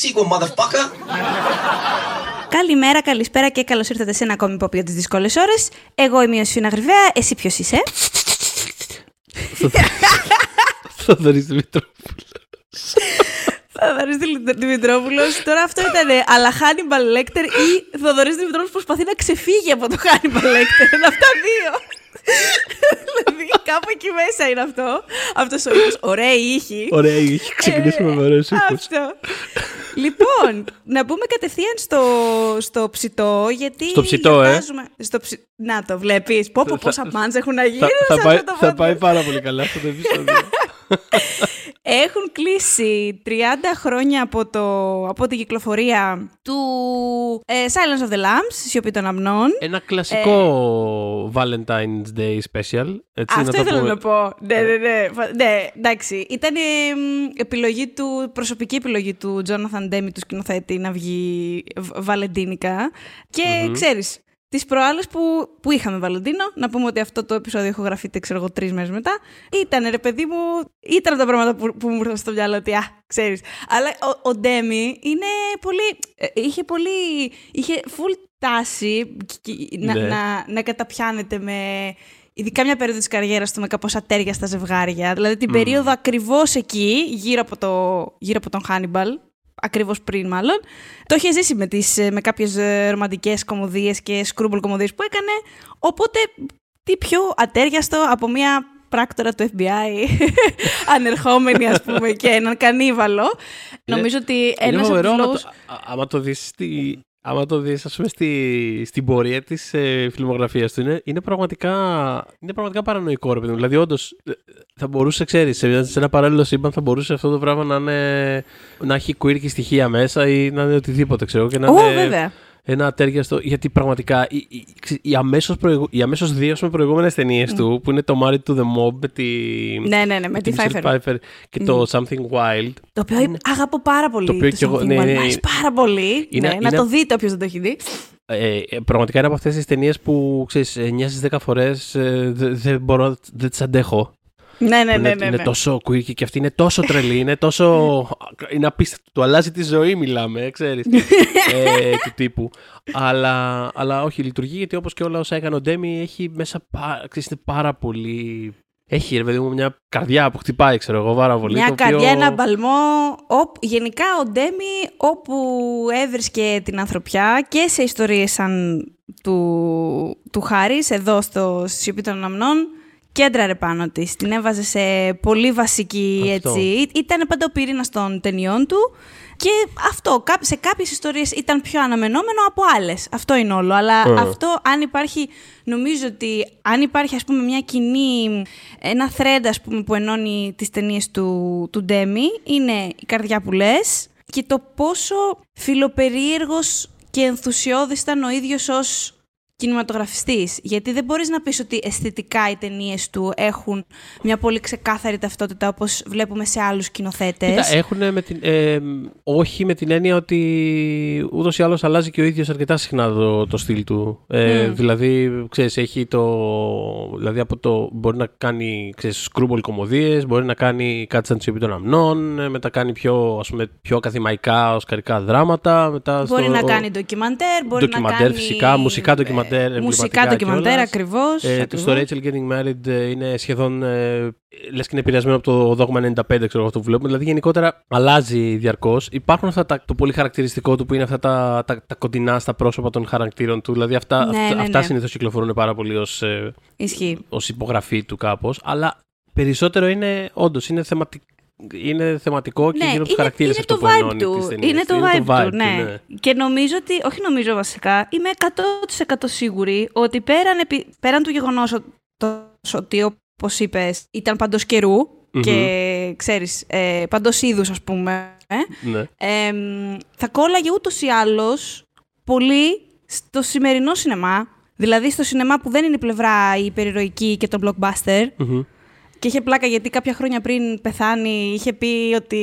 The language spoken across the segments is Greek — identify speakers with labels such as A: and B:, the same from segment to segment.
A: that sequel, motherfucker.
B: Καλημέρα, καλησπέρα και καλώς ήρθατε σε ένα ακόμη υπόπιο τις δύσκολες ώρες. Εγώ είμαι η Ιωσήνα Γρυβαία, εσύ ποιος είσαι;
C: Θοδωρής Δημητρόπουλος.
B: Θοδωρής Δημητρόπουλος. Τώρα αυτό ήταν αλλά Hannibal Lecter ή Θοδωρής Δημητρόπουλος προσπαθεί να ξεφύγει από το Hannibal Lecter. Είναι αυτά δύο. Δηλαδή κάπου εκεί μέσα είναι αυτό. Αυτός ο ήχος. Ωραία ήχη.
C: Ωραία, είχε ξεκινήσουμε με ωραίους ήχους.
B: Αυτό. λοιπόν, να μπούμε κατευθείαν στο, στο ψητό, γιατί.
C: Στο ψητό, ε.
B: γιορτάζουμε- Στο ψι... Να το βλέπεις. Πω, πω,
C: Θα-
B: πόσα μάντζ έχουν να
C: Θα,
B: γίνουν.
C: θα
B: σε
C: πάει,
B: αυτό το
C: θα
B: podcast.
C: πάει πάρα πολύ καλά αυτό το επεισόδιο.
B: Έχουν κλείσει 30 χρόνια από, το, από την κυκλοφορία του ε, Silence of the Lambs, Σιωπή των Αμνών.
C: Ένα κλασικό Valentine's Day special. Έτσι,
B: Αυτό
C: το
B: ήθελα
C: πούμε.
B: να πω. Ναι, ναι, ναι. Φα- ναι εντάξει. Ήταν ε, μ, επιλογή του, προσωπική επιλογή του Jonathan Demme, του σκηνοθέτη, να βγει β- βαλεντίνικα. Και ξέρεις, τις προάλλες που, που είχαμε Βαλεντίνο, να πούμε ότι αυτό το επεισόδιο ηχογραφείται, ξέρω εγώ, τρεις μέρες μετά, ήταν ρε παιδί μου, ήταν από τα πράγματα που, που μου ήρθαν στο μυαλό ότι, α, ξέρεις. Αλλά ο, ο Ντέμι είναι πολύ, ε, είχε πολύ, είχε full τάση κι- κι- να,
C: Ναι.
B: να, να καταπιάνεται με ειδικά μια περίοδο της καριέρας του με κάπως ατέρια στα ζευγάρια. Δηλαδή την περίοδο ακριβώς εκεί, γύρω από, το, γύρω από τον Χάνιμπαλ, ακριβώς πριν μάλλον, το είχε ζήσει με, τις, ε, με κάποιες ε, ρομαντικές κομμωδίες και σκρούμπολ κομμωδίες που έκανε, οπότε τι πιο ατέριαστο από μια πράκτορα του FBI, ανερχόμενη ας πούμε και έναν κανίβαλο.
C: Είναι-
B: Νομίζω ότι
C: Είναι
B: ένας από
C: φοβερό
B: τους
C: άμα
B: λόγους...
C: το, α- άμα το δεις, στη, άμα το δεις ας πούμε, στη, στην πορεία της ε, φιλμογραφίας του. Είναι, είναι, πραγματικά, είναι πραγματικά παρανοϊκό ρε παιδί μου. Δηλαδή όντως ε, θα μπορούσε, ξέρεις, σε, ένα- σε ένα παράλληλο σύμπαν θα μπορούσε αυτό το πράγμα να, είναι, να έχει quirky στοιχεία μέσα ή να είναι οτιδήποτε ξέρω και να
B: Ω,
C: είναι
B: βέβαια.
C: Ένα ατέριαστο. Γιατί πραγματικά οι, οι, οι αμέσως, προηγου, οι αμέσως δύο με προηγούμενες ταινίες του που είναι το Married to the Mob με τη,
B: Ναι, ναι, ναι, με τη
C: Michelle
B: Pfeiffer.
C: Pfeiffer και το Something Wild.
B: Το οποίο αγαπώ πάρα πολύ.
C: Το οποίο κι εγώ-
B: Something
C: ναι,
B: Wild.
C: ναι,
B: Μ' αρέσει πάρα πολύ.
C: είναι-
B: ναι, να
C: είναι-
B: το δείτε όποιος δεν το έχει δει.
C: Ε, ε, πραγματικά είναι από αυτές τις ταινίες που ξέρεις 9 στις 10 φορές ε, δεν δεν μπορώ, δεν τις αντέχω.
B: Ναι, ναι,
C: Που
B: ναι.
C: είναι,
B: ναι,
C: είναι
B: ναι.
C: τόσο quirky και αυτή είναι τόσο τρελή, είναι τόσο. είναι απίστευτο. Του αλλάζει τη ζωή, μιλάμε, ξέρεις. ε, του τύπου. Αλλά, αλλά όχι, λειτουργεί γιατί όπως και όλα όσα έκανε ο Ντέμι έχει μέσα. πά- ξέρεις, είναι πάρα πολύ. Έχει ρε παιδί μου μια καρδιά που χτυπάει, ξέρω εγώ, πάρα πολύ.
B: Μια
C: το οποίο-
B: καρδιά, ένα μπαλμό. Οπ, γενικά ο Ντέμι όπου έβρισκε την ανθρωπιά και σε ιστορίες σαν του, του Χάρης, εδώ στο Σιωπή των Αμνών, κέντραρε πάνω της. Την έβαζε σε πολύ βασική
C: Αυτό.
B: έτσι. Ή- Ήταν πάντα ο πυρήνας των ταινιών του. Και αυτό, κά- σε κάποιες ιστορίες ήταν πιο αναμενόμενο από άλλες. Αυτό είναι όλο. Αλλά
C: Ε.
B: αυτό, αν υπάρχει, νομίζω ότι αν υπάρχει ας πούμε μια κοινή, ένα thread ας πούμε, που ενώνει τις ταινίες του, του Ντέμι, είναι η καρδιά που λες και το πόσο φιλοπερίεργος και ενθουσιώδης ήταν ο ίδιος ως κινηματογραφιστής. Γιατί δεν μπορείς να πεις ότι αισθητικά οι ταινίες του έχουν μια πολύ ξεκάθαρη ταυτότητα όπως βλέπουμε σε άλλους σκηνοθέτες.
C: Κοίτα, έχουν με την, ε, όχι με την έννοια ότι ούτως ή άλλως αλλάζει και ο ίδιος αρκετά συχνά το, το στυλ του. Ε,
B: Μμ.
C: Δηλαδή, ξέρεις, έχει το... Δηλαδή, από το, μπορεί να κάνει, ξέρεις, σκρούμπολ κομμωδίες, μπορεί να κάνει κάτι σαν τη σιωπή των αμνών, ε, μετά κάνει πιο, ας πούμε, πιο ακαδημαϊκά, οσκαρικά δράματα, μετά
B: Μπορεί
C: στο-
B: να κάνει ντοκιμαντέρ, μπορεί
C: ντοκιμαντέρ
B: να κάνει...
C: φυσικά, μουσικά ντοκιμαντέρ,
B: ε, Μουσικά
C: εμβληματικά
B: ντοκιμαντέρ,
C: κιόλας.
B: ακριβώς.
C: Ε, το
B: ακριβώς.
C: στο Rachel Getting Married ε, είναι σχεδόν. Ε, λες και είναι επηρεασμένο από το δόγμα 95, ξέρω εγώ αυτό που βλέπουμε. Δηλαδή γενικότερα αλλάζει διαρκώς. Υπάρχουν αυτά τα, το πολύ χαρακτηριστικό του που είναι αυτά τα, τα, τα κοντινά στα πρόσωπα των χαρακτήρων του. Δηλαδή αυτά,
B: Ναι,
C: αυτά,
B: ναι,
C: αυτά
B: ναι.
C: συνήθως κυκλοφορούν πάρα πολύ ως
B: Ισχύει.
C: ως υπογραφή του κάπως. Αλλά περισσότερο είναι όντως είναι, θεματι, είναι θεματικό και
B: Ναι,
C: γύρω από τους
B: είναι,
C: χαρακτήρες
B: είναι
C: αυτό
B: το
C: που
B: vibe
C: ενώνει
B: του.
C: τις ταινίες.
B: Είναι το vibe, του, ναι. Και νομίζω ότι, όχι νομίζω βασικά, είμαι 100% σίγουρη ότι πέραν, επι- πέραν του γεγονός ο- το- ότι όπως είπες ήταν παντός καιρού
C: Μμμ.
B: και ξέρεις, ε, παντός είδους ας πούμε, ε,
C: Ναι.
B: εμ, θα κόλλαγε ούτως ή άλλως πολύ στο σημερινό σινεμά, δηλαδή στο σινεμά που δεν είναι η πλευρά η υπερηρωική και το blockbuster,
C: Μμμ.
B: Και είχε πλάκα γιατί κάποια χρόνια πριν πεθάνει, είχε πει ότι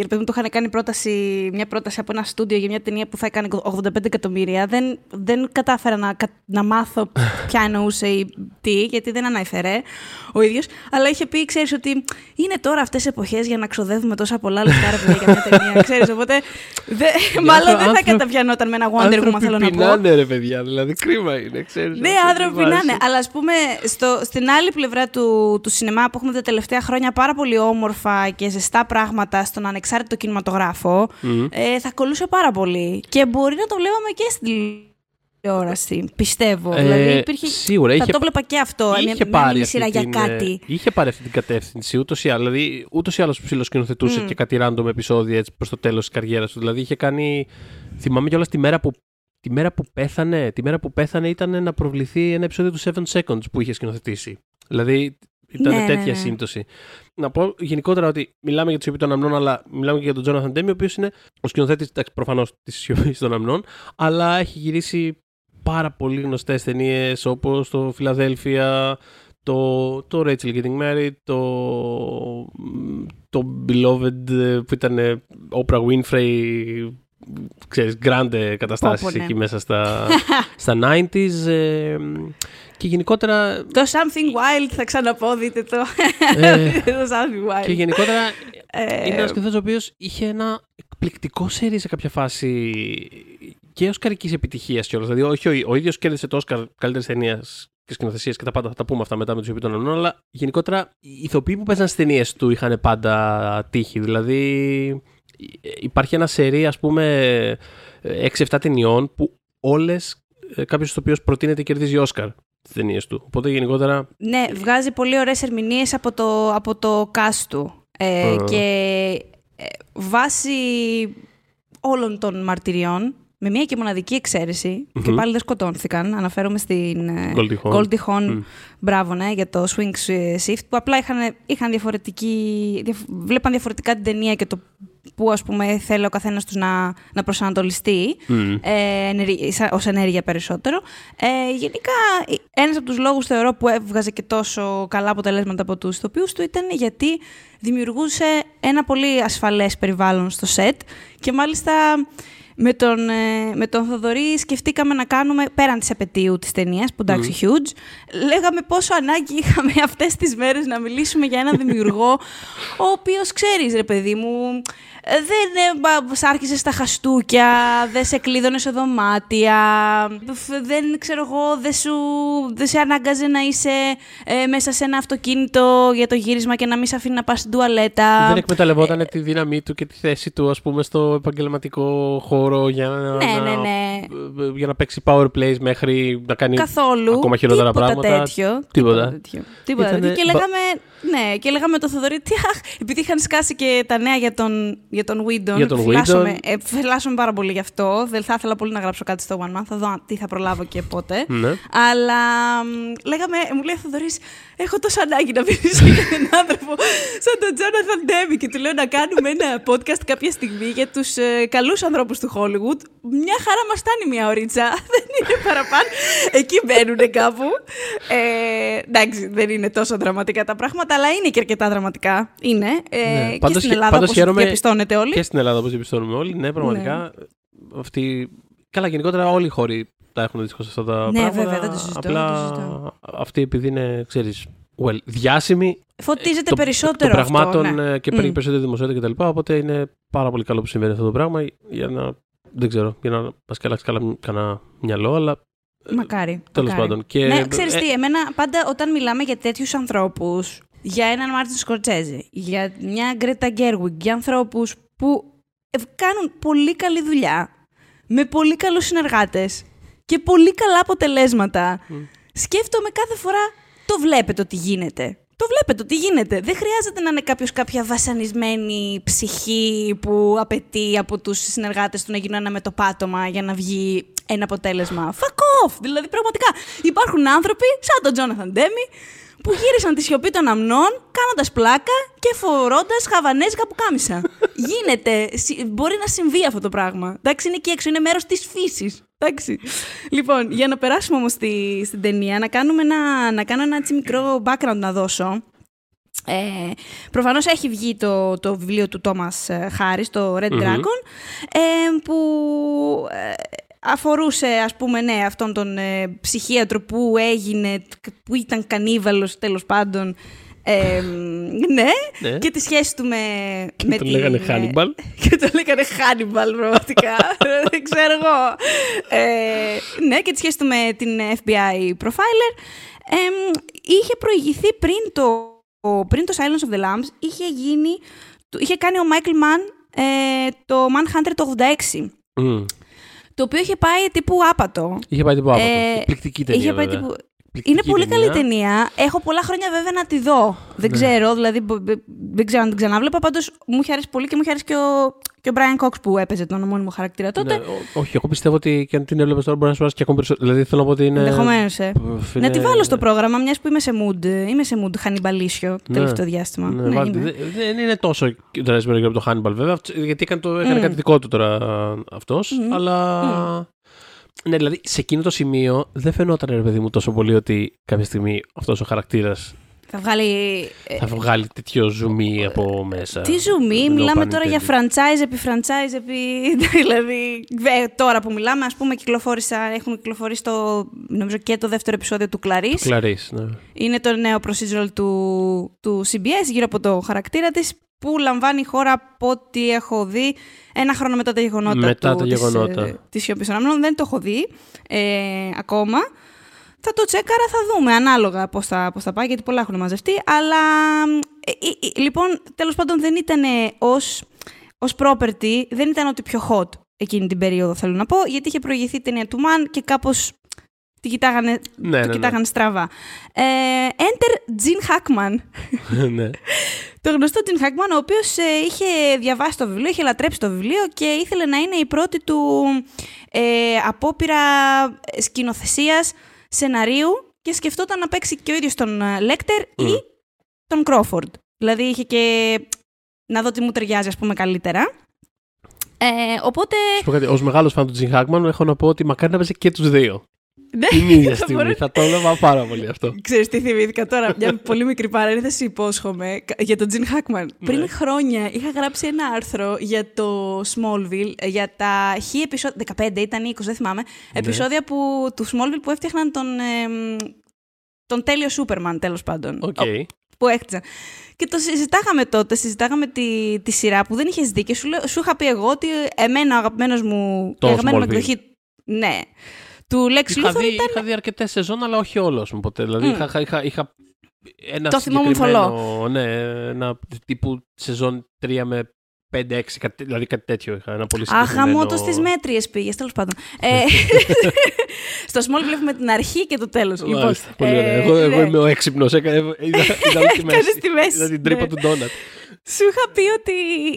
B: ρε παιδί μου, του είχαν κάνει πρόταση, μια πρόταση από ένα στούντιο για μια ταινία που θα έκανε 85 εκατομμύρια. Δεν, δεν κατάφερα να, να μάθω ποια εννοούσε ή τι, γιατί δεν αναφέρε ο ίδιος. Αλλά είχε πει, ξέρεις ότι είναι τώρα αυτές οι εποχές για να ξοδεύουμε τόσα πολλά λεφτά ρε για μια ταινία. ξέρεις, οπότε δε, μάλλον δεν θα καταπιανόταν με ένα Wonder Woman, θέλω να πω.
C: Πεινάνε, ρε παιδιά, δηλαδή κρίμα είναι, ξέρεις.
B: Ναι, άνθρωποι πεινάνε. Αλλά ας πούμε, στο, στην άλλη πλευρά του, του σινεμά που έχουμε τα τελευταία χρόνια πάρα πολύ όμορφα και ζεστά πράγματα στον ανεξάρτητο κινηματογράφο, mm. ε, θα κολούσε πάρα πολύ. Και μπορεί να το βλέπαμε και στην τηλεόραση, πιστεύω. Ε, δηλαδή υπήρχε...
C: Σίγουρα.
B: Θα
C: είχε,
B: το βλέπα και αυτό. Είχε μια, πάρει μια σειρά για κάτι.
C: Είχε πάρει αυτή την κατεύθυνση ούτως ή άλλω. Δηλαδή, ούτως ή άλλως ψηλοσκηνοθετούσε mm. και κάτι random επεισόδια έτσι προς το τέλος της καριέρας του. Δηλαδή, είχε κάνει. Θυμάμαι κιόλας τη μέρα που Τη μέρα που πέθανε, τη μέρα που πέθανε ήταν να προβληθεί ένα επεισόδιο του 7 Seconds που είχε σκηνοθετήσει. Δηλαδή ήταν ναι, τέτοια ναι, ναι. σύμπτωση. Να πω γενικότερα ότι μιλάμε για τη σιωπή των αμνών, αλλά μιλάμε και για τον Τζόναθαν Ντέμι, ο οποίος είναι ο σκηνοθέτης προφανώς της σιωπής των αμνών, αλλά έχει γυρίσει πάρα πολύ γνωστές ταινίες όπως το Φιλαδέλφια, το, το Rachel Getting Married, το, το Beloved που ήταν Oprah Winfrey ξέρεις, grande καταστάσεις εκεί μέσα στα, στα 90s ε, και γενικότερα...
B: Το Something Wild θα ξαναπώ, δείτε το. Ε, το Something Wild.
C: Και γενικότερα ε, είναι ένας σκηνοθέτης ο οποίος είχε ένα εκπληκτικό σερί σε κάποια φάση και ως καρικής επιτυχίας κιόλας. Δηλαδή όχι, ο, ο ίδιος κέρδισε το Oscar καλύτερης ταινίας και σκηνοθεσίε και τα πάντα θα τα πούμε αυτά μετά με τους επί αλλά γενικότερα οι ηθοποιοί που παίζαν στις ταινίες του είχαν πάντα τύχη. Δηλαδή υπάρχει ένα σερί, ας πούμε, 6-7 ταινιών που όλες ε, κάποιος ο οποίο προτείνεται κερδίζει Όσκαρ τι ταινίες του. Οπότε γενικότερα.
B: Ναι, βγάζει πολύ ωραίες ερμηνείες από το, από το cast του. Ε, Και ε, βάσει όλων των μαρτυριών, με μία και μοναδική και πάλι δεν σκοτώνθηκαν. Αναφέρομαι στην ε, Goldie Hawn. Μπράβο, ναι, για το Swing Shift, που απλά είχαν, είχαν διαφορετική, βλέπαν διαφορετικά την ταινία και το που ας πούμε θέλει ο καθένας τους να, να προσανατολιστεί mm. ε, ως ενέργεια περισσότερο. Ε, γενικά, ένας από τους λόγους θεωρώ που έβγαζε και τόσο καλά αποτελέσματα από τους ηθοποιούς του ήταν γιατί δημιουργούσε ένα πολύ ασφαλές περιβάλλον στο σετ και μάλιστα με τον, ε, με τον Θοδωρή σκεφτήκαμε να κάνουμε, πέραν της επαιτίου της ταινίας, που εντάξει, mm. huge, λέγαμε πόσο ανάγκη είχαμε αυτές τις μέρες να μιλήσουμε για έναν δημιουργό, ο οποίος, ξέρεις ρε παιδί μου, δεν ε, σ' άρχισε στα χαστούκια, δεν σε κλείδωνε σε δωμάτια, δεν ξέρω εγώ, δεν, σου, δεν σε ανάγκαζε να είσαι ε, μέσα σε ένα αυτοκίνητο για το γύρισμα και να μην σε αφήνει να πας στην τουαλέτα.
C: Δεν εκμεταλλευόταν ε, τη δύναμή του και τη θέση του, ας πούμε, στο επαγγελματικό χώρο για να,
B: ναι, ναι, ναι.
C: για να παίξει power plays μέχρι να κάνει
B: Καθόλου,
C: ακόμα χειρότερα πράγματα.
B: Τέτοιο, τίποτα τέτοιο. Τίποτα τέτοιο. Και λέγαμε, ναι, και λέγαμε το Θοδωρή, τι, αχ, επειδή είχαν σκάσει και τα νέα για τον για τον Whedon.
C: Για τον Whedon.
B: Ε, πάρα πολύ γι' αυτό. Δεν θα ήθελα πολύ να γράψω κάτι στο One Man. Θα δω τι θα προλάβω και πότε.
C: Ναι.
B: Αλλά λέγαμε, μου λέει Θοδωρής, έχω τόσο ανάγκη να μιλήσω για έναν άνθρωπο σαν τον Jonathan Demi και του λέω να κάνουμε ένα podcast κάποια στιγμή για τους ε, καλούς ανθρώπους του Hollywood. Μια χαρά μας φτάνει μια ωρίτσα. δεν είναι παραπάνω. Εκεί μπαίνουν κάπου. Ε, εντάξει, δεν είναι τόσο δραματικά τα πράγματα, αλλά είναι και αρκετά δραματικά. Είναι. Ε, ναι. και στην Ελλάδα, όπως διαπιστώνετε όλοι.
C: Και στην Ελλάδα, όπως διαπιστώνουμε όλοι. Ναι, πραγματικά. Ναι. Αυτή... Καλά, γενικότερα όλοι οι χώροι τα έχουν δυστυχώ αυτά τα
B: ναι,
C: πράγματα.
B: Ναι, βέβαια, δεν το συζητώ.
C: Απλά αυτή επειδή είναι, ξέρεις, well, διάσημη.
B: Φωτίζεται το, περισσότερο.
C: Το, το πραγμάτων αυτό, ναι. και παίρνει mm. περισσότερη δημοσιότητα κτλ. Οπότε είναι πάρα πολύ καλό που συμβαίνει αυτό το πράγμα για να. Δεν ξέρω, για να μας αλλάξει κανένα μυαλό, αλλά
B: Μακάρι.
C: Τέλος πάντων.
B: Και... Ναι, ξέρεις ε... τι, εμένα πάντα όταν μιλάμε για τέτοιους ανθρώπους, για έναν Μάρτιν Σκορτσέζε, για μια Γκρέτα Γκέρουιγκ, για ανθρώπους που κάνουν πολύ καλή δουλειά, με πολύ καλούς συνεργάτες και πολύ καλά αποτελέσματα. Σκέφτομαι κάθε φορά, το βλέπετε ότι γίνεται. Το βλέπετε ότι γίνεται. Δεν χρειάζεται να είναι κάποιος κάποια βασανισμένη ψυχή που απαιτεί από τους συνεργάτες του να γίνουν ένα μετοπάτωμα για να βγει ένα αποτέλεσμα. Fuck off! Δηλαδή, πραγματικά υπάρχουν άνθρωποι, σαν τον Τζόναθαν Ντέμι, που γύρισαν τη σιωπή των αμνών κάνοντας πλάκα και φορώντας χαβανέζικα που κάμισα. Γίνεται. Μπορεί να συμβεί αυτό το πράγμα. Εντάξει, είναι εκεί έξω, είναι μέρος της φύσης. Εντάξει. Λοιπόν, για να περάσουμε όμως στη, στην ταινία, να, κάνουμε ένα, να κάνω ένα έτσι μικρό background να δώσω. Ε, προφανώς έχει βγει το, το βιβλίο του Τόμας Χάρης, το Red Dragon, ε, που ε, αφορούσε ας πούμε ναι, αυτόν τον ε, ψυχίατρο που έγινε, που ήταν κανίβαλος τέλος πάντων ε, ναι, ναι, και τη σχέση του με.
C: Και με τον λέγανε Χάνιμπαλ.
B: Και τον λέγανε Χάνιμπαλ, πραγματικά. Δεν ξέρω εγώ. Ε, ναι, και τη σχέση του με την FBI profiler. Ε, είχε προηγηθεί πριν το, πριν το Silence of the Lambs, είχε γίνει. Είχε κάνει ο Michael Mann ε, το Manhunter το 86. Mm. Το οποίο είχε πάει τύπου άπατο.
C: Είχε πάει τύπου άπατο. Ε, Εκπληκτική ταινία. Είχε πάει τύπου
B: είναι πολύ καλή ταινία. Έχω πολλά χρόνια βέβαια να τη δω. Δεν ναι. ξέρω, δηλαδή δεν ξέρω αν την ξανάβλεπα. Πάντως μου είχε αρέσει πολύ και μου είχε αρέσει και ο, και ο Brian Cox που έπαιζε τον ομώνυμο χαρακτήρα τότε. Ναι,
C: όχι, εγώ πιστεύω ότι και αν την έβλεπες τώρα μπορείς να σου αρέσει και ακόμη περισσότερο. Δηλαδή θέλω να πω ότι είναι.
B: Ενδεχομένως. Ε. Να τη βάλω στο πρόγραμμα, μιας που είμαι σε mood. Είμαι σε mood Χανιμπαλίσιο το ναι. τελευταίο διάστημα. Ναι,
C: ναι, δεν είναι τόσο δρασμένο για το Hannibal βέβαια, γιατί έκανε, το, έκανε mm. κάτι δικό του τώρα αυτός. Mm. Αλλά. Mm. Ναι, δηλαδή σε εκείνο το σημείο δεν φαινόταν ρε παιδί μου τόσο πολύ ότι κάποια στιγμή αυτός ο χαρακτήρας
B: θα βγάλει.
C: Ε, θα βγάλει τέτοιο ζουμί από μέσα.
B: Τι ζουμί, μιλάμε τώρα για franchise επί franchise επί. δηλαδή, τώρα που μιλάμε, ας πούμε, κυκλοφόρησα, έχουν κυκλοφορήσει το, νομίζω και το δεύτερο επεισόδιο του Clarice.
C: Clarice, ναι.
B: Είναι το νέο procedural του, του CBS γύρω από το χαρακτήρα της που λαμβάνει η χώρα από ό,τι έχω δει ένα χρόνο μετά τα γεγονότα
C: μετά
B: του,
C: τα γεγονότα. Της,
B: της σιωπής των Δεν το έχω δει ε, ακόμα. Θα το τσέκαρα, θα δούμε ανάλογα πώς θα, πώς θα πάει, γιατί πολλά έχουν μαζευτεί. Αλλά, ε, ε, ε λοιπόν, τέλος πάντων δεν ήταν ως, ως property, δεν ήταν ότι πιο hot εκείνη την περίοδο, θέλω να πω, γιατί είχε προηγηθεί η ταινία του Man και κάπως τη κοιτάγανε, ναι, το ναι, κοιτάγανε ναι. στραβά. Ε, enter Gene Hackman. ναι. Το γνωστό Gene Hackman, ο οποίος ε, είχε διαβάσει το βιβλίο, είχε λατρέψει το βιβλίο και ήθελε να είναι η πρώτη του ε, απόπειρα σκηνοθεσίας σεναρίου και σκεφτόταν να παίξει και ο ίδιος τον Λέκτερ ή τον Κρόφορντ. Δηλαδή είχε και να δω τι μου ταιριάζει ας πούμε καλύτερα. Ε, οπότε...
C: Ως μεγάλος φαν του Jim Hackman έχω να πω ότι μακάρι να παίζει και τους δύο. Ναι, την ίδια στιγμή. θα το έλεγα πάρα πολύ αυτό.
B: Ξέρεις τι θυμήθηκα τώρα, μια πολύ μικρή παρένθεση υπόσχομαι για τον Τζιν Χάκμαν. Πριν χρόνια είχα γράψει ένα άρθρο για το Smallville, για τα χι επεισόδια, 15 ήταν 20, δεν θυμάμαι, ναι. επεισόδια που, του Smallville που έφτιαχναν τον, τον τέλειο Σούπερμαν τέλος πάντων.
C: Okay.
B: Που έκτισαν. Και το συζητάγαμε τότε, συζητάγαμε τη, τη σειρά που δεν είχες δει και σου, σου είχα πει εγώ ότι εμένα ο αγαπημένος μου,
C: το αγαπημένο μου
B: εκδοχή, ναι, του Lex είχα
C: Luthor
B: δει,
C: ήταν... Είχα δει αρκετές σεζόν, αλλά όχι όλος μου ποτέ. Δηλαδή mm. είχα, είχα, είχα ένα
B: το
C: συγκεκριμένο, ναι, ένα τύπου σεζόν 3 με 5-6, δηλαδή κάτι τέτοιο είχα. Ένα πολύ συγκεκριμένο...
B: Αχ, στις μέτριες πήγες, τέλος πάντων. ε, στο Small βλέπουμε την αρχή και το τέλος.
C: Λοιπόν, πολύ ωραία. Ε, εγώ, εγώ ναι. είμαι ο έξυπνος. Είδα, τη μέση. Είδα την τρύπα ναι. του Ντόνατ.
B: Σου είχα πει ότι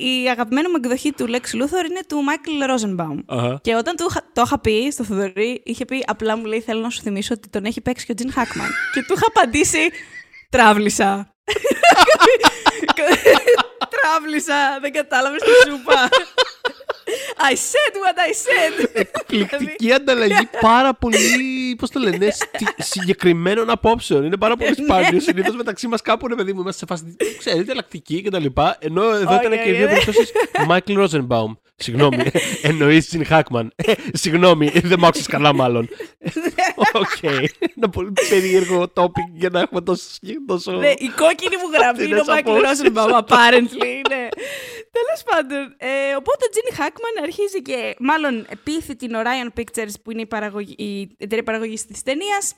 B: η αγαπημένη μου εκδοχή του Lex Luthor είναι του Michael Rosenbaum. Uh-huh. Και όταν του, το είχα πει στο Θοδωρή, είχε πει απλά μου λέει θέλω να σου θυμίσω ότι τον έχει παίξει και ο Τζιν Χάκμαν. και του είχα απαντήσει τράβλησα. τράβλησα, δεν κατάλαβες τι σου είπα. I said what I said.
C: Εκπληκτική ανταλλαγή πάρα πολύ, πώς το λένε, συγκεκριμένων απόψεων. Είναι πάρα πολύ σπάνιο. Συνήθως μεταξύ μας κάπου είναι παιδί μου, είμαστε σε φάση, ξέρετε, ελλακτική κτλ. Ενώ εδώ ήταν και οι δύο περιπτώσεις Michael Rosenbaum. Συγγνώμη, εννοείς Τζιν Χάκμαν. Συγγνώμη, δεν μ' άκουσες καλά, μάλλον. Οκ. Ένα πολύ περίεργο topic για να έχουμε τόσο.
B: Ναι, η κόκκινη μου γραμμή είναι ο Michael Rosenbaum, apparently. Ναι. Τέλος πάντων. Ε, οπότε ο Τζιν Χάκμαν αρχίζει και μάλλον πείθει την Orion Pictures, που είναι η, παραγωγή, η εταιρεία παραγωγής της ταινίας,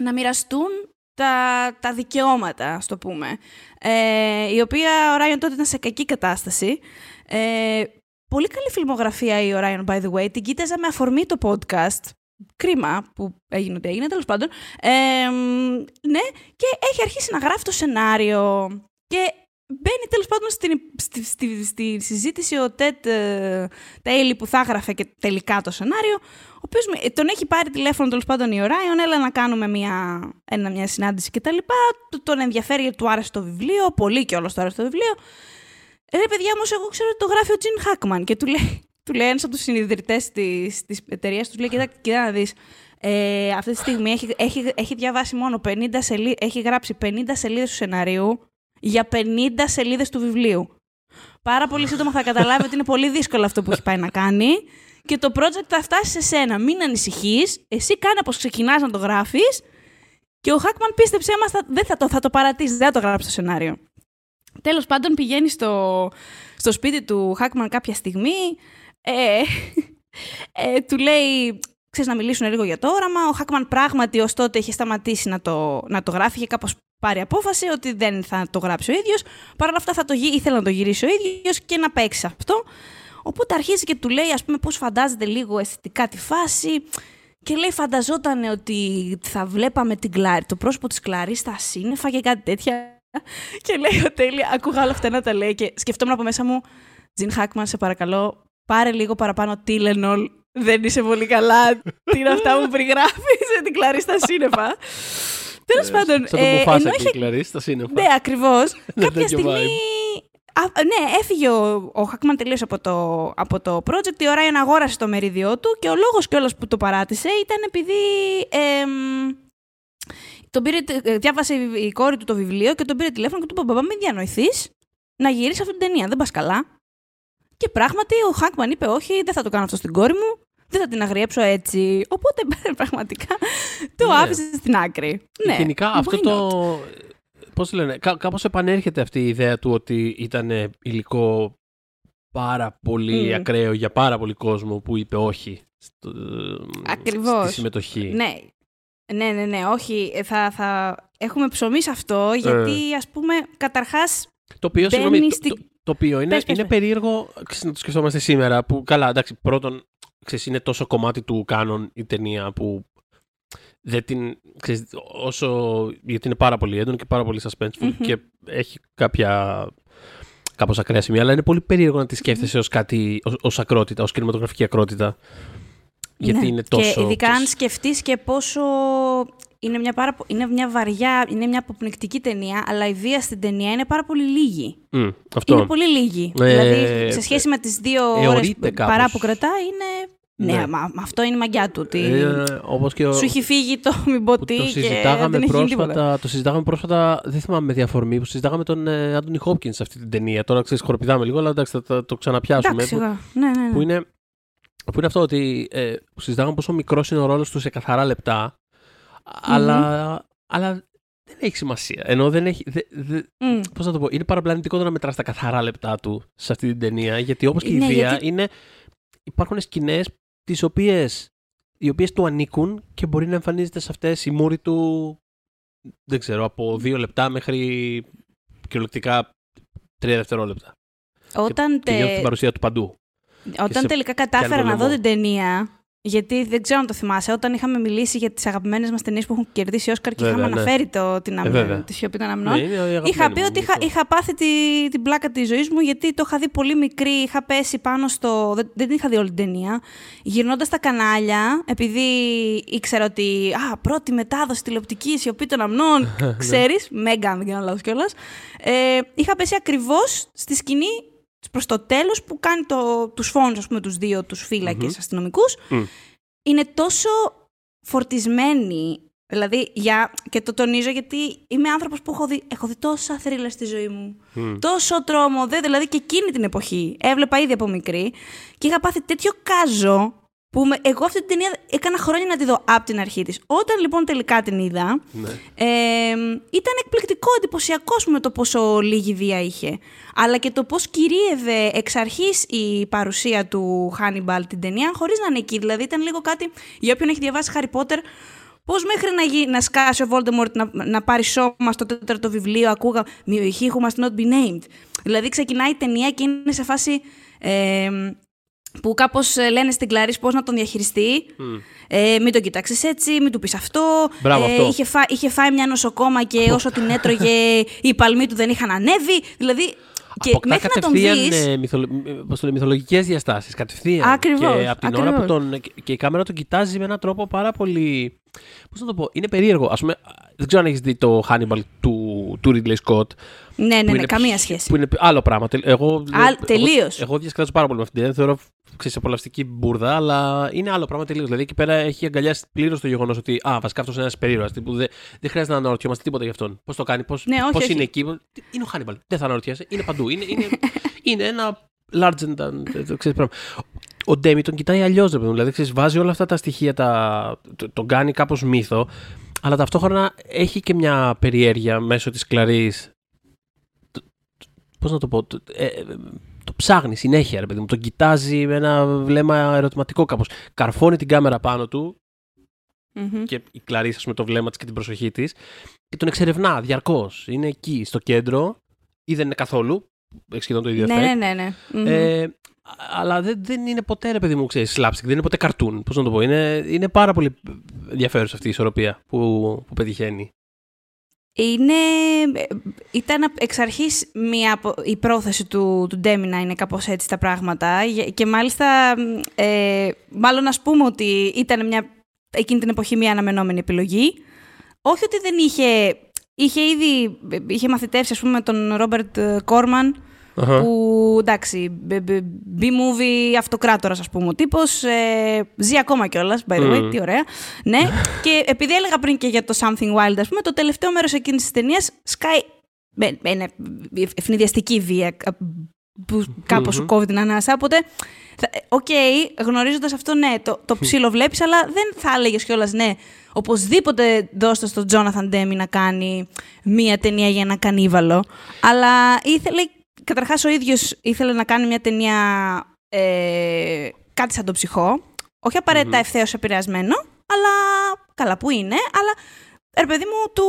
B: να μοιραστούν τα, τα δικαιώματα, ας το πούμε. Ε, η οποία Orion τότε ήταν σε κακή κατάσταση. Ε, πολύ καλή φιλμογραφία η Orion, by the way. Την κοίταζα με αφορμή το podcast. Κρίμα που έγινε ό,τι έγινε, τέλος πάντων. Ε, ναι, και έχει αρχίσει να γράφει το σενάριο. Και μπαίνει τέλος πάντων στην, στη, στη, στη, συζήτηση ο Τετ ε, Τέιλι που θα έγραφε και τελικά το σενάριο, ο οποίος τον έχει πάρει τηλέφωνο τέλος πάντων η Οράιον, έλα να κάνουμε μια, ένα, μια συνάντηση κτλ. Τον ενδιαφέρει γιατί του άρεσε το βιβλίο, πολύ και όλος του άρεσε το βιβλίο. Ρε παιδιά, όμω, εγώ ξέρω ότι το γράφει ο Τζιν Χάκμαν και του λέει, του λέει ένας από τους συνειδητές της εταιρείας, του λέει: Κοίτα, κοίτα να δεις. Ε, αυτή τη στιγμή έχει, έχει, έχει διαβάσει μόνο 50 σελίδε, έχει γράψει 50 σελίδες του σενάριου για 50 σελίδες του βιβλίου. Πάρα πολύ σύντομα θα καταλάβει ότι είναι πολύ δύσκολο αυτό που έχει πάει να κάνει και το project θα φτάσει σε σένα. Μην ανησυχείς, εσύ κάνε πώ ξεκινάς να το γράφεις και ο Hackman πίστεψέ μας, δεν θα το, θα το παρατήσεις, δεν θα το γράψει το σενάριο. Τέλος πάντων, πηγαίνεις στο, στο σπίτι του Hackman κάποια στιγμή. Ε, ε, του λέει, ξέρεις να μιλήσουν λίγο για το όραμα. Ο Hackman πράγματι ως τότε είχε σταματήσει να το, να το γράφει, είχε κάπως πάρει απόφαση ότι δεν θα το γράψει ο ίδιος. Παρ' όλα αυτά θα το, ήθελε να το γυρίσει ο ίδιος και να παίξει αυτό. Οπότε αρχίζει και του λέει, ας πούμε, πώς φαντάζεται λίγο αισθητικά τη φάση. Και λέει, φανταζόταν ότι θα βλέπαμε την Κλάρη, το πρόσωπο της Κλάρης στα σύννεφα και κάτι τέτοια. Και λέει ο Τέλη, ακούγα όλα αυτά να τα λέει και σκεφτόμουν από μέσα μου, Τζιν Χάκμαν, σε παρακαλώ, πάρε λίγο παραπάνω Τίλενολ. Δεν είσαι πολύ καλά. Τι είναι αυτά που περιγράφεις σε την Κλάρη στα σύννεφα. Τέλος ε, πάντων.
C: Σαν το ε, ενώ είχε... Κλάρη στα σύννεφα.
B: Ναι, ακριβώς. Κάποια στιγμή Α, ναι, έφυγε ο, ο Χάκμαν τελείως από το, από το project. Η Orion αγόρασε το μερίδιό του και ο λόγος κιόλας που το παράτησε ήταν επειδή. Ε, τον πήρε, διάβασε η κόρη του το βιβλίο και τον πήρε τηλέφωνο και του είπε: Μπαμπά, μην διανοηθείς να γυρίσεις αυτή την ταινία. Δεν πας καλά. Και πράγματι ο Χάκμαν είπε: Όχι, δεν θα το κάνω αυτό στην κόρη μου. Δεν θα την αγριέψω έτσι. Οπότε πραγματικά το ναι. άφησε στην άκρη. Ναι,
C: Γενικά αυτό το. Πώς λένε, κά- κάπως επανέρχεται αυτή η ιδέα του ότι ήταν υλικό πάρα πολύ mm. ακραίο για πάρα πολύ κόσμο που είπε όχι στο,
B: Ακριβώς.
C: στη συμμετοχή.
B: Ναι, ναι, ναι, ναι, όχι. Ε, θα, θα έχουμε ψωμί σε αυτό, γιατί ε. ας πούμε, καταρχάς
C: το οποίο, συγγνώμη, στη... το, το, οποίο είναι, είναι περίεργο να το σκεφτόμαστε σήμερα, που καλά, εντάξει, πρώτον, ξέρεις, είναι τόσο κομμάτι του κάνον η ταινία που δεν την, ξέρεις, όσο, γιατί είναι πάρα πολύ έντονο και πάρα πολύ suspenseful και έχει κάποια κάπως ακραία σημεία, αλλά είναι πολύ περίεργο να τη σκέφτεσαι ως κάτι, ως, ως ακρότητα, ως κινηματογραφική ακρότητα. Γιατί ναι. είναι τόσο...
B: Και ειδικά αν σκεφτείς και πόσο είναι μια, πάρα, είναι μια βαριά, είναι μια αποπνικτική ταινία, αλλά η βία στην ταινία είναι πάρα πολύ λίγη.
C: Mm, αυτό.
B: Είναι πολύ λίγη. Ε, δηλαδή, σε σχέση με τις δύο ε, ώρες παρά που κρατάει, είναι ναι, ναι μα, αυτό είναι η μαγιά του. Ότι ε, όπως και ο... Σου έχει φύγει το μην πω τι
C: το συζητάγαμε και δεν πρόσφατα, Το συζητάγαμε πρόσφατα, δεν θυμάμαι με διαφορμή, που συζητάγαμε τον ε, Άντωνι Χόπκιν σε αυτή την ταινία. Τώρα ξέρεις, χοροπηδάμε λίγο, αλλά εντάξει, θα, το ξαναπιάσουμε.
B: Εντάξει, που, ναι, ναι, ναι.
C: Που, είναι, που είναι αυτό ότι ε, συζητάγαμε πόσο μικρός είναι ο ρόλος του σε καθαρά λεπτά, mm-hmm. Αλλά, αλλά δεν έχει σημασία. Ενώ δεν έχει. Δε, δε, mm. Πώς να το πω, είναι παραπλανητικό το να μετράς τα καθαρά λεπτά του σε αυτή την ταινία, γιατί όπως και η βία γιατί... είναι. Υπάρχουν σκηνές τις οποίες, οι οποίες του ανήκουν και μπορεί να εμφανίζεται σε αυτές η μούρη του, δεν ξέρω, από δύο λεπτά μέχρι κυριολεκτικά τρία δευτερόλεπτα.
B: Όταν
C: και, τε... και την παρουσία του παντού.
B: Όταν τελικά κατάφερα να δω την ταινία, γιατί δεν ξέρω αν το θυμάσαι, όταν είχαμε μιλήσει για τις αγαπημένες μας ταινίες που έχουν κερδίσει Όσκαρ και είχαμε ναι. αναφέρει το, την ε, τη σιωπή των αμνών. Ναι, είχα πει ότι είχα, είχα πάθει τη, την πλάκα της ζωής μου, γιατί το είχα δει πολύ μικρή. Είχα πέσει πάνω στο. Δεν, δεν είχα δει όλη την ταινία. Γυρνώντας τα κανάλια, επειδή ήξερα ότι. Α, πρώτη μετάδοση τηλεοπτική σιωπή των αμνών. Ναι. Ξέρεις, Μέγκα, δεν κάνω λάθος κιόλας. Ε, είχα πέσει ακριβώς στη σκηνή προς το τέλος που κάνει το, τους φόνους, ας πούμε, τους δύο τους φύλακες mm-hmm. αστυνομικούς, είναι τόσο φορτισμένοι Δηλαδή, για, και το τονίζω γιατί είμαι άνθρωπος που έχω δει, έχω δει τόσα θρύλα στη ζωή μου. Τόσο τρόμο. Δε, δηλαδή και εκείνη την εποχή. Έβλεπα ήδη από μικρή και είχα πάθει τέτοιο κάζο που με, εγώ αυτή την ταινία έκανα χρόνια να τη δω από την αρχή της. Όταν λοιπόν τελικά την είδα, ναι. ε, ήταν εκπληκτικό, εντυπωσιακό με το πόσο λίγη βία είχε. Αλλά και το πώς κυρίευε εξ αρχής η παρουσία του Χάνιμπαλ την ταινία, χωρίς να είναι εκεί. Δηλαδή ήταν λίγο κάτι, για όποιον έχει διαβάσει Harry Potter, Πώς μέχρι να, γι, να σκάσει ο Voldemort να, να πάρει σώμα στο τέταρτο βιβλίο, ακούγα He who must not be named. Δηλαδή ξεκινάει η ταινία και είναι σε φάση. Ε, που κάπως ε, λένε στην Κλαρίς πώς να τον διαχειριστεί. Ε, μην τον κοιτάξεις έτσι, μην του πεις αυτό.
C: Μπράβο, ε, αυτό.
B: Είχε, φά, είχε φάει μια νοσοκόμα και όσο την έτρωγε, οι παλμοί του δεν είχαν ανέβει. Δηλαδή. Και
C: Αποκτά
B: μέχρι να τον δεις...
C: ε, μυθολο, μυθολογικές διαστάσεις, κατευθείαν.
B: Ακριβώς,
C: και από την
B: ακριβώς.
C: ώρα που τον, και η κάμερα τον κοιτάζει με έναν τρόπο πάρα πολύ... Πώς να το πω, είναι περίεργο. Ας πούμε, δεν ξέρω αν έχεις δει το Hannibal του του Ridley Scott.
B: Ναι, ναι, ναι, καμία σχέση.
C: Που είναι άλλο πράγμα. Εγώ,
B: Τελείω.
C: Εγώ, εγώ διασκεδάζω πάρα πολύ με αυτήν την ταινία. Θεωρώ ξέρεις, απολαυστική μπουρδα, αλλά είναι άλλο πράγμα τελείως. Δηλαδή εκεί πέρα έχει αγκαλιάσει πλήρως το γεγονός ότι α, βασικά αυτός είναι ένας περίεργο. Που δεν, δεν χρειάζεται να αναρωτιόμαστε τίποτα γι' αυτόν. Πώς το κάνει, πώς
B: ναι,
C: πώς είναι εκεί. Είναι ο Χάνιμπαλ. Δεν θα αναρωτιέσαι. Είναι παντού. Είναι, είναι, είναι ένα large than. Ξέρεις, πράγμα. Ο Ντέμι τον κοιτάει αλλιώς, Δηλαδή, ξέρεις, βάζει όλα αυτά τα στοιχεία, τα, το, τον κάνει κάπως μύθο, αλλά ταυτόχρονα έχει και μια περιέργεια μέσω της Κλαρής. Πώς να το πω. Ε, το ψάχνει συνέχεια, ρε παιδί μου. Τον κοιτάζει με ένα βλέμμα ερωτηματικό κάπως. Καρφώνει την κάμερα πάνω του mm-hmm. και η Κλαρή, ας πούμε, το βλέμμα της και την προσοχή της και τον εξερευνά διαρκώς. Είναι εκεί, στο κέντρο, ή δεν είναι καθόλου. Έχει σχεδόν το ίδιο
B: ναι, ναι, ναι, ναι. Mm-hmm.
C: Ε, αλλά δεν, δεν είναι ποτέ, ρε παιδί μου, ξέρεις, slapstick, δεν είναι ποτέ καρτούν. Πώς να το πω. Είναι, είναι πάρα πολύ ενδιαφέρουσα αυτή η ισορροπία που, που πετυχαίνει.
B: Είναι, ήταν εξ αρχής μια, η πρόθεση του, του Ντέμι να είναι κάπως έτσι τα πράγματα και μάλιστα ε, μάλλον ας πούμε ότι ήταν μια, εκείνη την εποχή μια αναμενόμενη επιλογή. Όχι ότι δεν είχε, είχε ήδη είχε μαθητεύσει ας πούμε με τον Ρόμπερτ Κόρμαν Uh-huh. Που εντάξει, B-movie αυτοκράτορας, ας πούμε, ο τύπος. Ε, ζει ακόμα κιόλας, by the way, τι ωραία. Ναι, και επειδή έλεγα πριν και για το Something Wild, ας πούμε, το τελευταίο μέρος εκείνης της ταινίας σκάει. Είναι αιφνιδιαστική βία που κάπως σου κόβει την ανάσα. Οπότε, OK, okay, γνωρίζοντας αυτό, ναι, το, το ψιλοβλέπεις, αλλά δεν θα έλεγες κιόλας ναι. Οπωσδήποτε δώστε στον Τζόναθαν Ντέμι να κάνει μία ταινία για ένα κανίβαλο. Αλλά ήθελε Καταρχάς, ο ίδιος ήθελε να κάνει μια ταινία ε, κάτι σαν το ψυχό. Όχι απαραίτητα mm-hmm. ευθέως επηρεασμένο, αλλά καλά που είναι. Αλλά ρε παιδί μου, του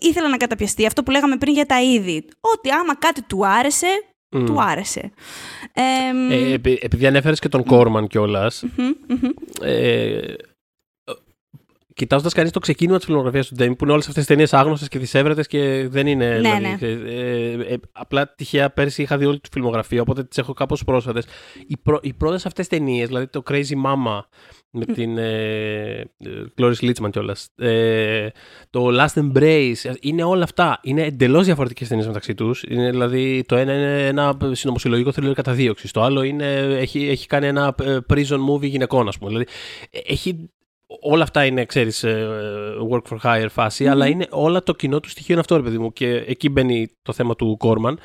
B: ήθελε να καταπιαστεί αυτό που λέγαμε πριν για τα είδη. Ότι άμα κάτι του άρεσε, του άρεσε.
C: Ε, επειδή ανέφερες και τον Κόρμαν κιόλας. Ε, κοιτάζοντας κανείς το ξεκίνημα της φιλμογραφίας του Ντέμι, που είναι όλες αυτές τις ταινίες άγνωστες και δυσέβρετες και δεν είναι.
B: Ναι, δηλαδή, ναι.
C: Ε, ε, απλά τυχαία πέρσι είχα δει όλη τη φιλμογραφία, οπότε τις έχω κάπως πρόσφατες. Οι, πρω, οι πρώτες αυτές ταινίες, δηλαδή το Crazy Mama με την ε, Cloris Litzman κιόλας. Ε, το Last Embrace. Είναι όλα αυτά. Είναι εντελώς διαφορετικές ταινίες μεταξύ τους. Δηλαδή το ένα είναι ένα συνωμοσυλλογικό θρύλο καταδίωξης. Το άλλο είναι, έχει, έχει κάνει ένα ε, prison movie γυναικών, ας πούμε. Δηλαδή έχει όλα αυτά είναι, ξέρεις, ε, work for hire φάση, αλλά είναι όλα το κοινό του στοιχείο είναι αυτό, ρε παιδί μου. Και εκεί μπαίνει το θέμα του Κόρμαν.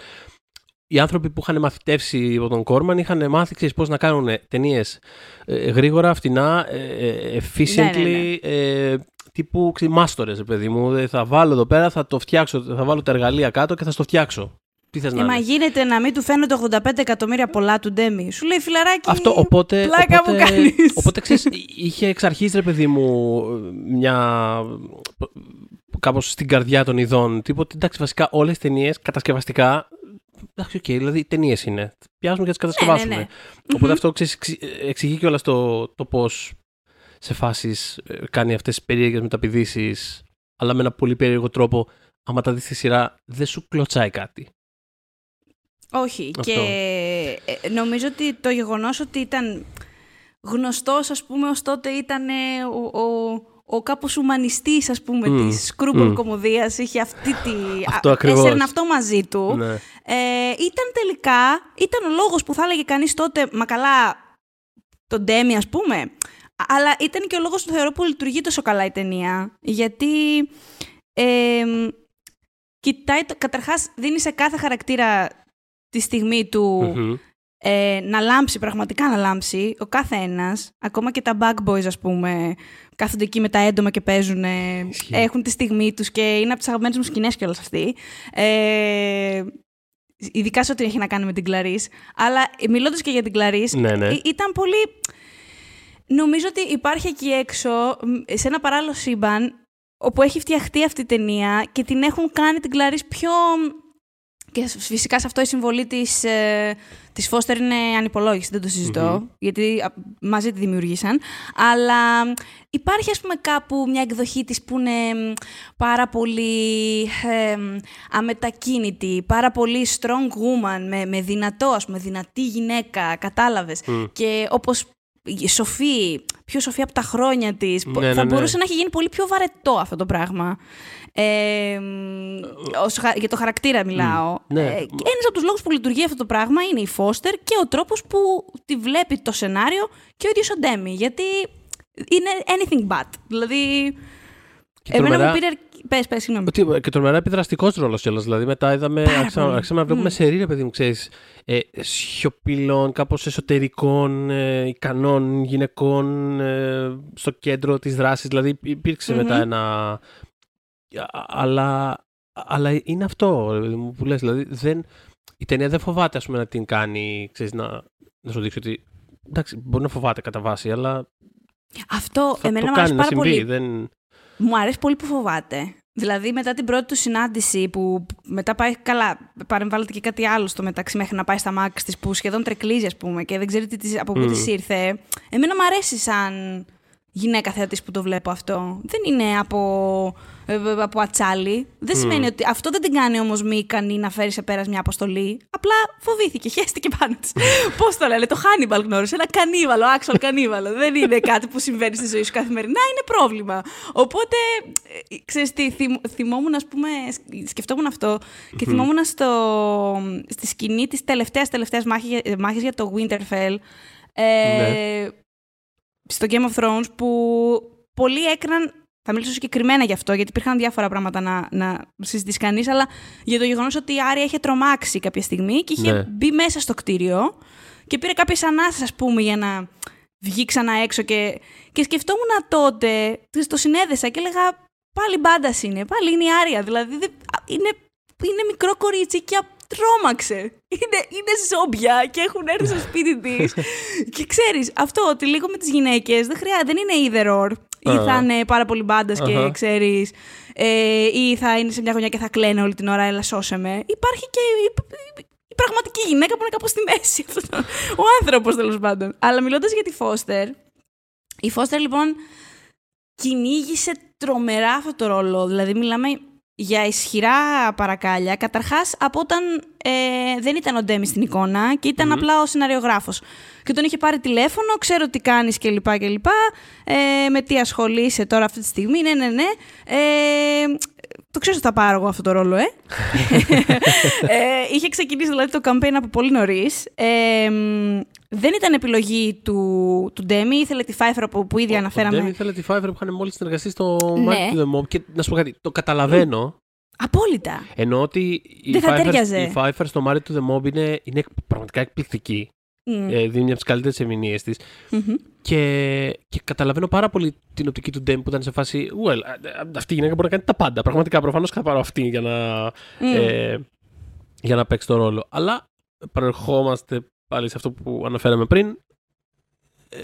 C: Οι άνθρωποι που είχαν μαθητεύσει από τον Κόρμαν είχαν μάθει, ξέρεις, πώς να κάνουν ταινίες ε, γρήγορα, φτηνά, ε, efficiently, ναι, ναι, ναι. τύπου μάστορες, ρε παιδί μου. Θα βάλω εδώ πέρα, θα το φτιάξω, θα βάλω τα εργαλεία κάτω και θα στο φτιάξω. Τι θες να
B: Μα γίνεται να μην του φαίνονται 85 εκατομμύρια πολλά του Ντέμι. Σου λέει φιλαράκι.
C: Αυτό οπότε.
B: Πλάκα
C: οπότε,
B: που κάνεις.
C: Οπότε ξέρεις, είχε εξ αρχής ρε παιδί μου μια. κάπως στην καρδιά των ειδών. Τίποτε εντάξει, βασικά όλες τις ταινίες κατασκευαστικά. Εντάξει, OK, okay, δηλαδή ταινίες είναι. Πιάνουμε και τις κατασκευάσουμε. Ναι, ναι, ναι. Οπότε αυτό ξέρεις, εξηγεί κιόλας το, το πώς σε φάσεις ε, κάνει αυτές τις περίεργες μεταπηδήσεις, αλλά με ένα πολύ περίεργο τρόπο. Άμα τα δεις στη σειρά, δεν σου κλωτσάει κάτι.
B: Όχι. Και ε, νομίζω ότι το γεγονός ότι ήταν γνωστός, ας πούμε, ως τότε ήταν ο, ο, ο κάπως ουμανιστής, ας πούμε, mm. της σκρούπολ mm. κομμωδίας, είχε αυτή τη...
C: Αυτό ακριβώς. Έσαιρνε
B: αυτό μαζί του. Ναι. Ε, ήταν τελικά, ήταν ο λόγος που θα έλεγε κανείς τότε, μα καλά, τον Ντέμι, ας πούμε, αλλά ήταν και ο λόγος που θεωρώ που λειτουργεί τόσο καλά η ταινία, γιατί... Ε, κοιτάει, καταρχάς δίνει σε κάθε χαρακτήρα τη στιγμή του ε, να λάμψει, πραγματικά να λάμψει, ο κάθε ένας, ακόμα και τα bug boys ας πούμε, κάθονται εκεί με τα έντομα και παίζουν, έχουν τη στιγμή τους και είναι από τις αγαπημένες μου σκηνές κιόλας αυτοί. Ε, ειδικά σε ό,τι έχει να κάνει με την Κλαρίς. Αλλά μιλώντας και για την Κλαρίς,
C: ναι, ναι.
B: ήταν πολύ... Νομίζω ότι υπάρχει εκεί έξω, σε ένα παράλληλο σύμπαν, όπου έχει φτιαχτεί αυτή η ταινία και την έχουν κάνει την Κλαρίς πιο και φυσικά σε αυτό η συμβολή της, ε, της Φώστερ είναι ανυπολόγιστη, δεν το συζητω γιατί μαζί τη δημιουργήσαν. Αλλά υπάρχει ας πούμε κάπου μια εκδοχή της που είναι πάρα πολύ ε, αμετακίνητη, πάρα πολύ strong woman, με, με δυνατό ας πούμε, δυνατή γυναίκα, κατάλαβες. Και όπως σοφή, πιο σοφή από τα χρόνια της.
C: Ναι, ναι,
B: θα
C: ναι.
B: μπορούσε να έχει γίνει πολύ πιο βαρετό αυτό το πράγμα. Ε, ως χα- για το χαρακτήρα μιλάω.
C: ναι.
B: Ε, και ένας από τους λόγους που λειτουργεί αυτό το πράγμα είναι η Φώστερ και ο τρόπος που τη βλέπει το σενάριο και ο ίδιος ο Ντέμι. Γιατί είναι anything but. Δηλαδή,
C: Και
B: εμένα
C: τρομερά-
B: μου πήρε... Πες, πες, συγγνώμη.
C: Ότι, και τρομερά επιδραστικό ρόλος κιόλας. Δηλαδή, μετά είδαμε,
B: Πάρα
C: άρχισαμε,
B: πολύ.
C: άρχισαμε να βλέπουμε
B: Μμ.
C: σε ρίλα, παιδί μου, ξέρεις, ε, σιωπηλών, κάπως εσωτερικών, ε, ικανών γυναικών ε, στο κέντρο της δράσης. Δηλαδή, υπήρξε
B: Μμμ.
C: μετά ένα. Α- Αλλά, αλλά είναι αυτό ρε παιδί μου, που λες, δηλαδή δεν, η ταινία δεν φοβάται ας πούμε, να την κάνει, ξέρεις, να, να σου δείξει ότι εντάξει, μπορεί να φοβάται κατά βάση, αλλά
B: Αυτό
C: θα
B: εμένα
C: το
B: μου αρέσει
C: κάνει να
B: πάρα
C: συμβεί.
B: πολύ.
C: Δεν...
B: Μου αρέσει πολύ που φοβάται. Δηλαδή, μετά την πρώτη του συνάντηση, που μετά πάει καλά, παρεμβάλλεται και κάτι άλλο στο μεταξύ μέχρι να πάει στα μάξι της, που σχεδόν τρεκλίζει, ας πούμε, και δεν ξέρει τι, της- από πού
C: Μμμ.
B: της ήρθε. Εμένα μου αρέσει σαν γυναίκα θεατής που το βλέπω αυτό. Δεν είναι από, ε, ε, από ατσάλι. Δεν
C: Μμ.
B: σημαίνει ότι αυτό δεν την κάνει όμως μη ικανή να φέρει σε πέρας μια αποστολή. Απλά φοβήθηκε, χέστηκε πάνω της. Πώς το λένε, το Hannibal γνώρισε. Ένα κανίβαλο, actual κανίβαλο. δεν είναι κάτι που συμβαίνει στη ζωή σου καθημερινά, είναι πρόβλημα. Οπότε, ε, ξέρεις τι, θυμ- θυμόμουν, ας πούμε, σκ- σκεφτόμουν αυτό και θυμόμουν στο, στη σκηνή της τελευταίας τελευταίας μάχη- ε, μάχης για το Winterfell. Ε,
C: Ναι.
B: Στο Game of Thrones που πολλοί έκραν. Θα μιλήσω συγκεκριμένα γι' αυτό, γιατί υπήρχαν διάφορα πράγματα να, να συζητήσει κανείς, αλλά για το γεγονός ότι η Άρια είχε τρομάξει κάποια στιγμή και είχε
C: Ναι.
B: μπει μέσα στο κτίριο και πήρε κάποιες ανάσες, ας πούμε, για να βγει ξανά έξω. Και, και σκεφτόμουν τότε, το συνέδεσα και έλεγα πάλι μπάντας είναι, πάλι είναι η Άρια. Δηλαδή δεν- α, είναι, είναι μικρό κορίτσι και α- τρόμαξε. Είναι, είναι ζόμπια και έχουν έρθει στο σπίτι της. και ξέρεις, αυτό ότι λίγο με τις γυναίκες δεν χρειάζεται, δεν είναι either or. Ή
C: Α.
B: θα είναι πάρα πολύ μπάντα και
C: Αχα.
B: ξέρεις, ε, ή θα είναι σε μια γωνιά και θα κλαίνε όλη την ώρα, έλα σώσε με. Υπάρχει και η, η- η πραγματική γυναίκα που είναι κάπως στη μέση. Αυτό το- Ο άνθρωπος τέλος πάντων. Αλλά μιλώντας για τη Φώστερ, η Φώστερ λοιπόν κυνήγησε τρομερά αυτό το ρόλο. Δηλαδή μιλάμε για ισχυρά παρακάλια. Καταρχάς από όταν ε, δεν ήταν ο Ντέμι στην εικόνα και ήταν
C: Μμμ.
B: απλά ο σεναριογράφος. Και τον είχε πάρει τηλέφωνο, ξέρω τι κάνεις κλπ. κλπ. Ε, με τι ασχολείσαι τώρα αυτή τη στιγμή. Ναι, ναι, ναι. Ε, το ξέρω ότι θα πάρω εγώ αυτό το ρόλο, ε. ε είχε ξεκινήσει δηλαδή το campaign από πολύ νωρίς. Ε, μ, δεν ήταν επιλογή του, του Ντέμι, ήθελε τη Pfeiffer που, που ήδη αναφέραμε.
C: Δεν ήθελε τη Fiverr που είχαν μόλις συνεργαστεί στο
B: Ναι.
C: Mark to the Mob. Και να σου πω κάτι, το καταλαβαίνω.
B: Απόλυτα.
C: Ενώ ότι η
B: Δεν θα
C: Pfeiffer,
B: τέριαζε.
C: η Pfeiffer στο Married to the Mob είναι, είναι πραγματικά εκπληκτική.
B: Μμ.
C: Ε, δίνει μια από τις καλύτερες ερμηνείες της.
B: Μμμ.
C: Και, και καταλαβαίνω πάρα πολύ την οπτική του Ντέμ που ήταν σε φάση. Well, α- α- αυτή η γυναίκα μπορεί να κάνει τα πάντα. Πραγματικά, προφανώς θα πάρω αυτή για να,
B: Μμ.
C: ε, για να παίξει το ρόλο. Αλλά παρερχόμαστε πάλι σε αυτό που αναφέραμε πριν. Ε,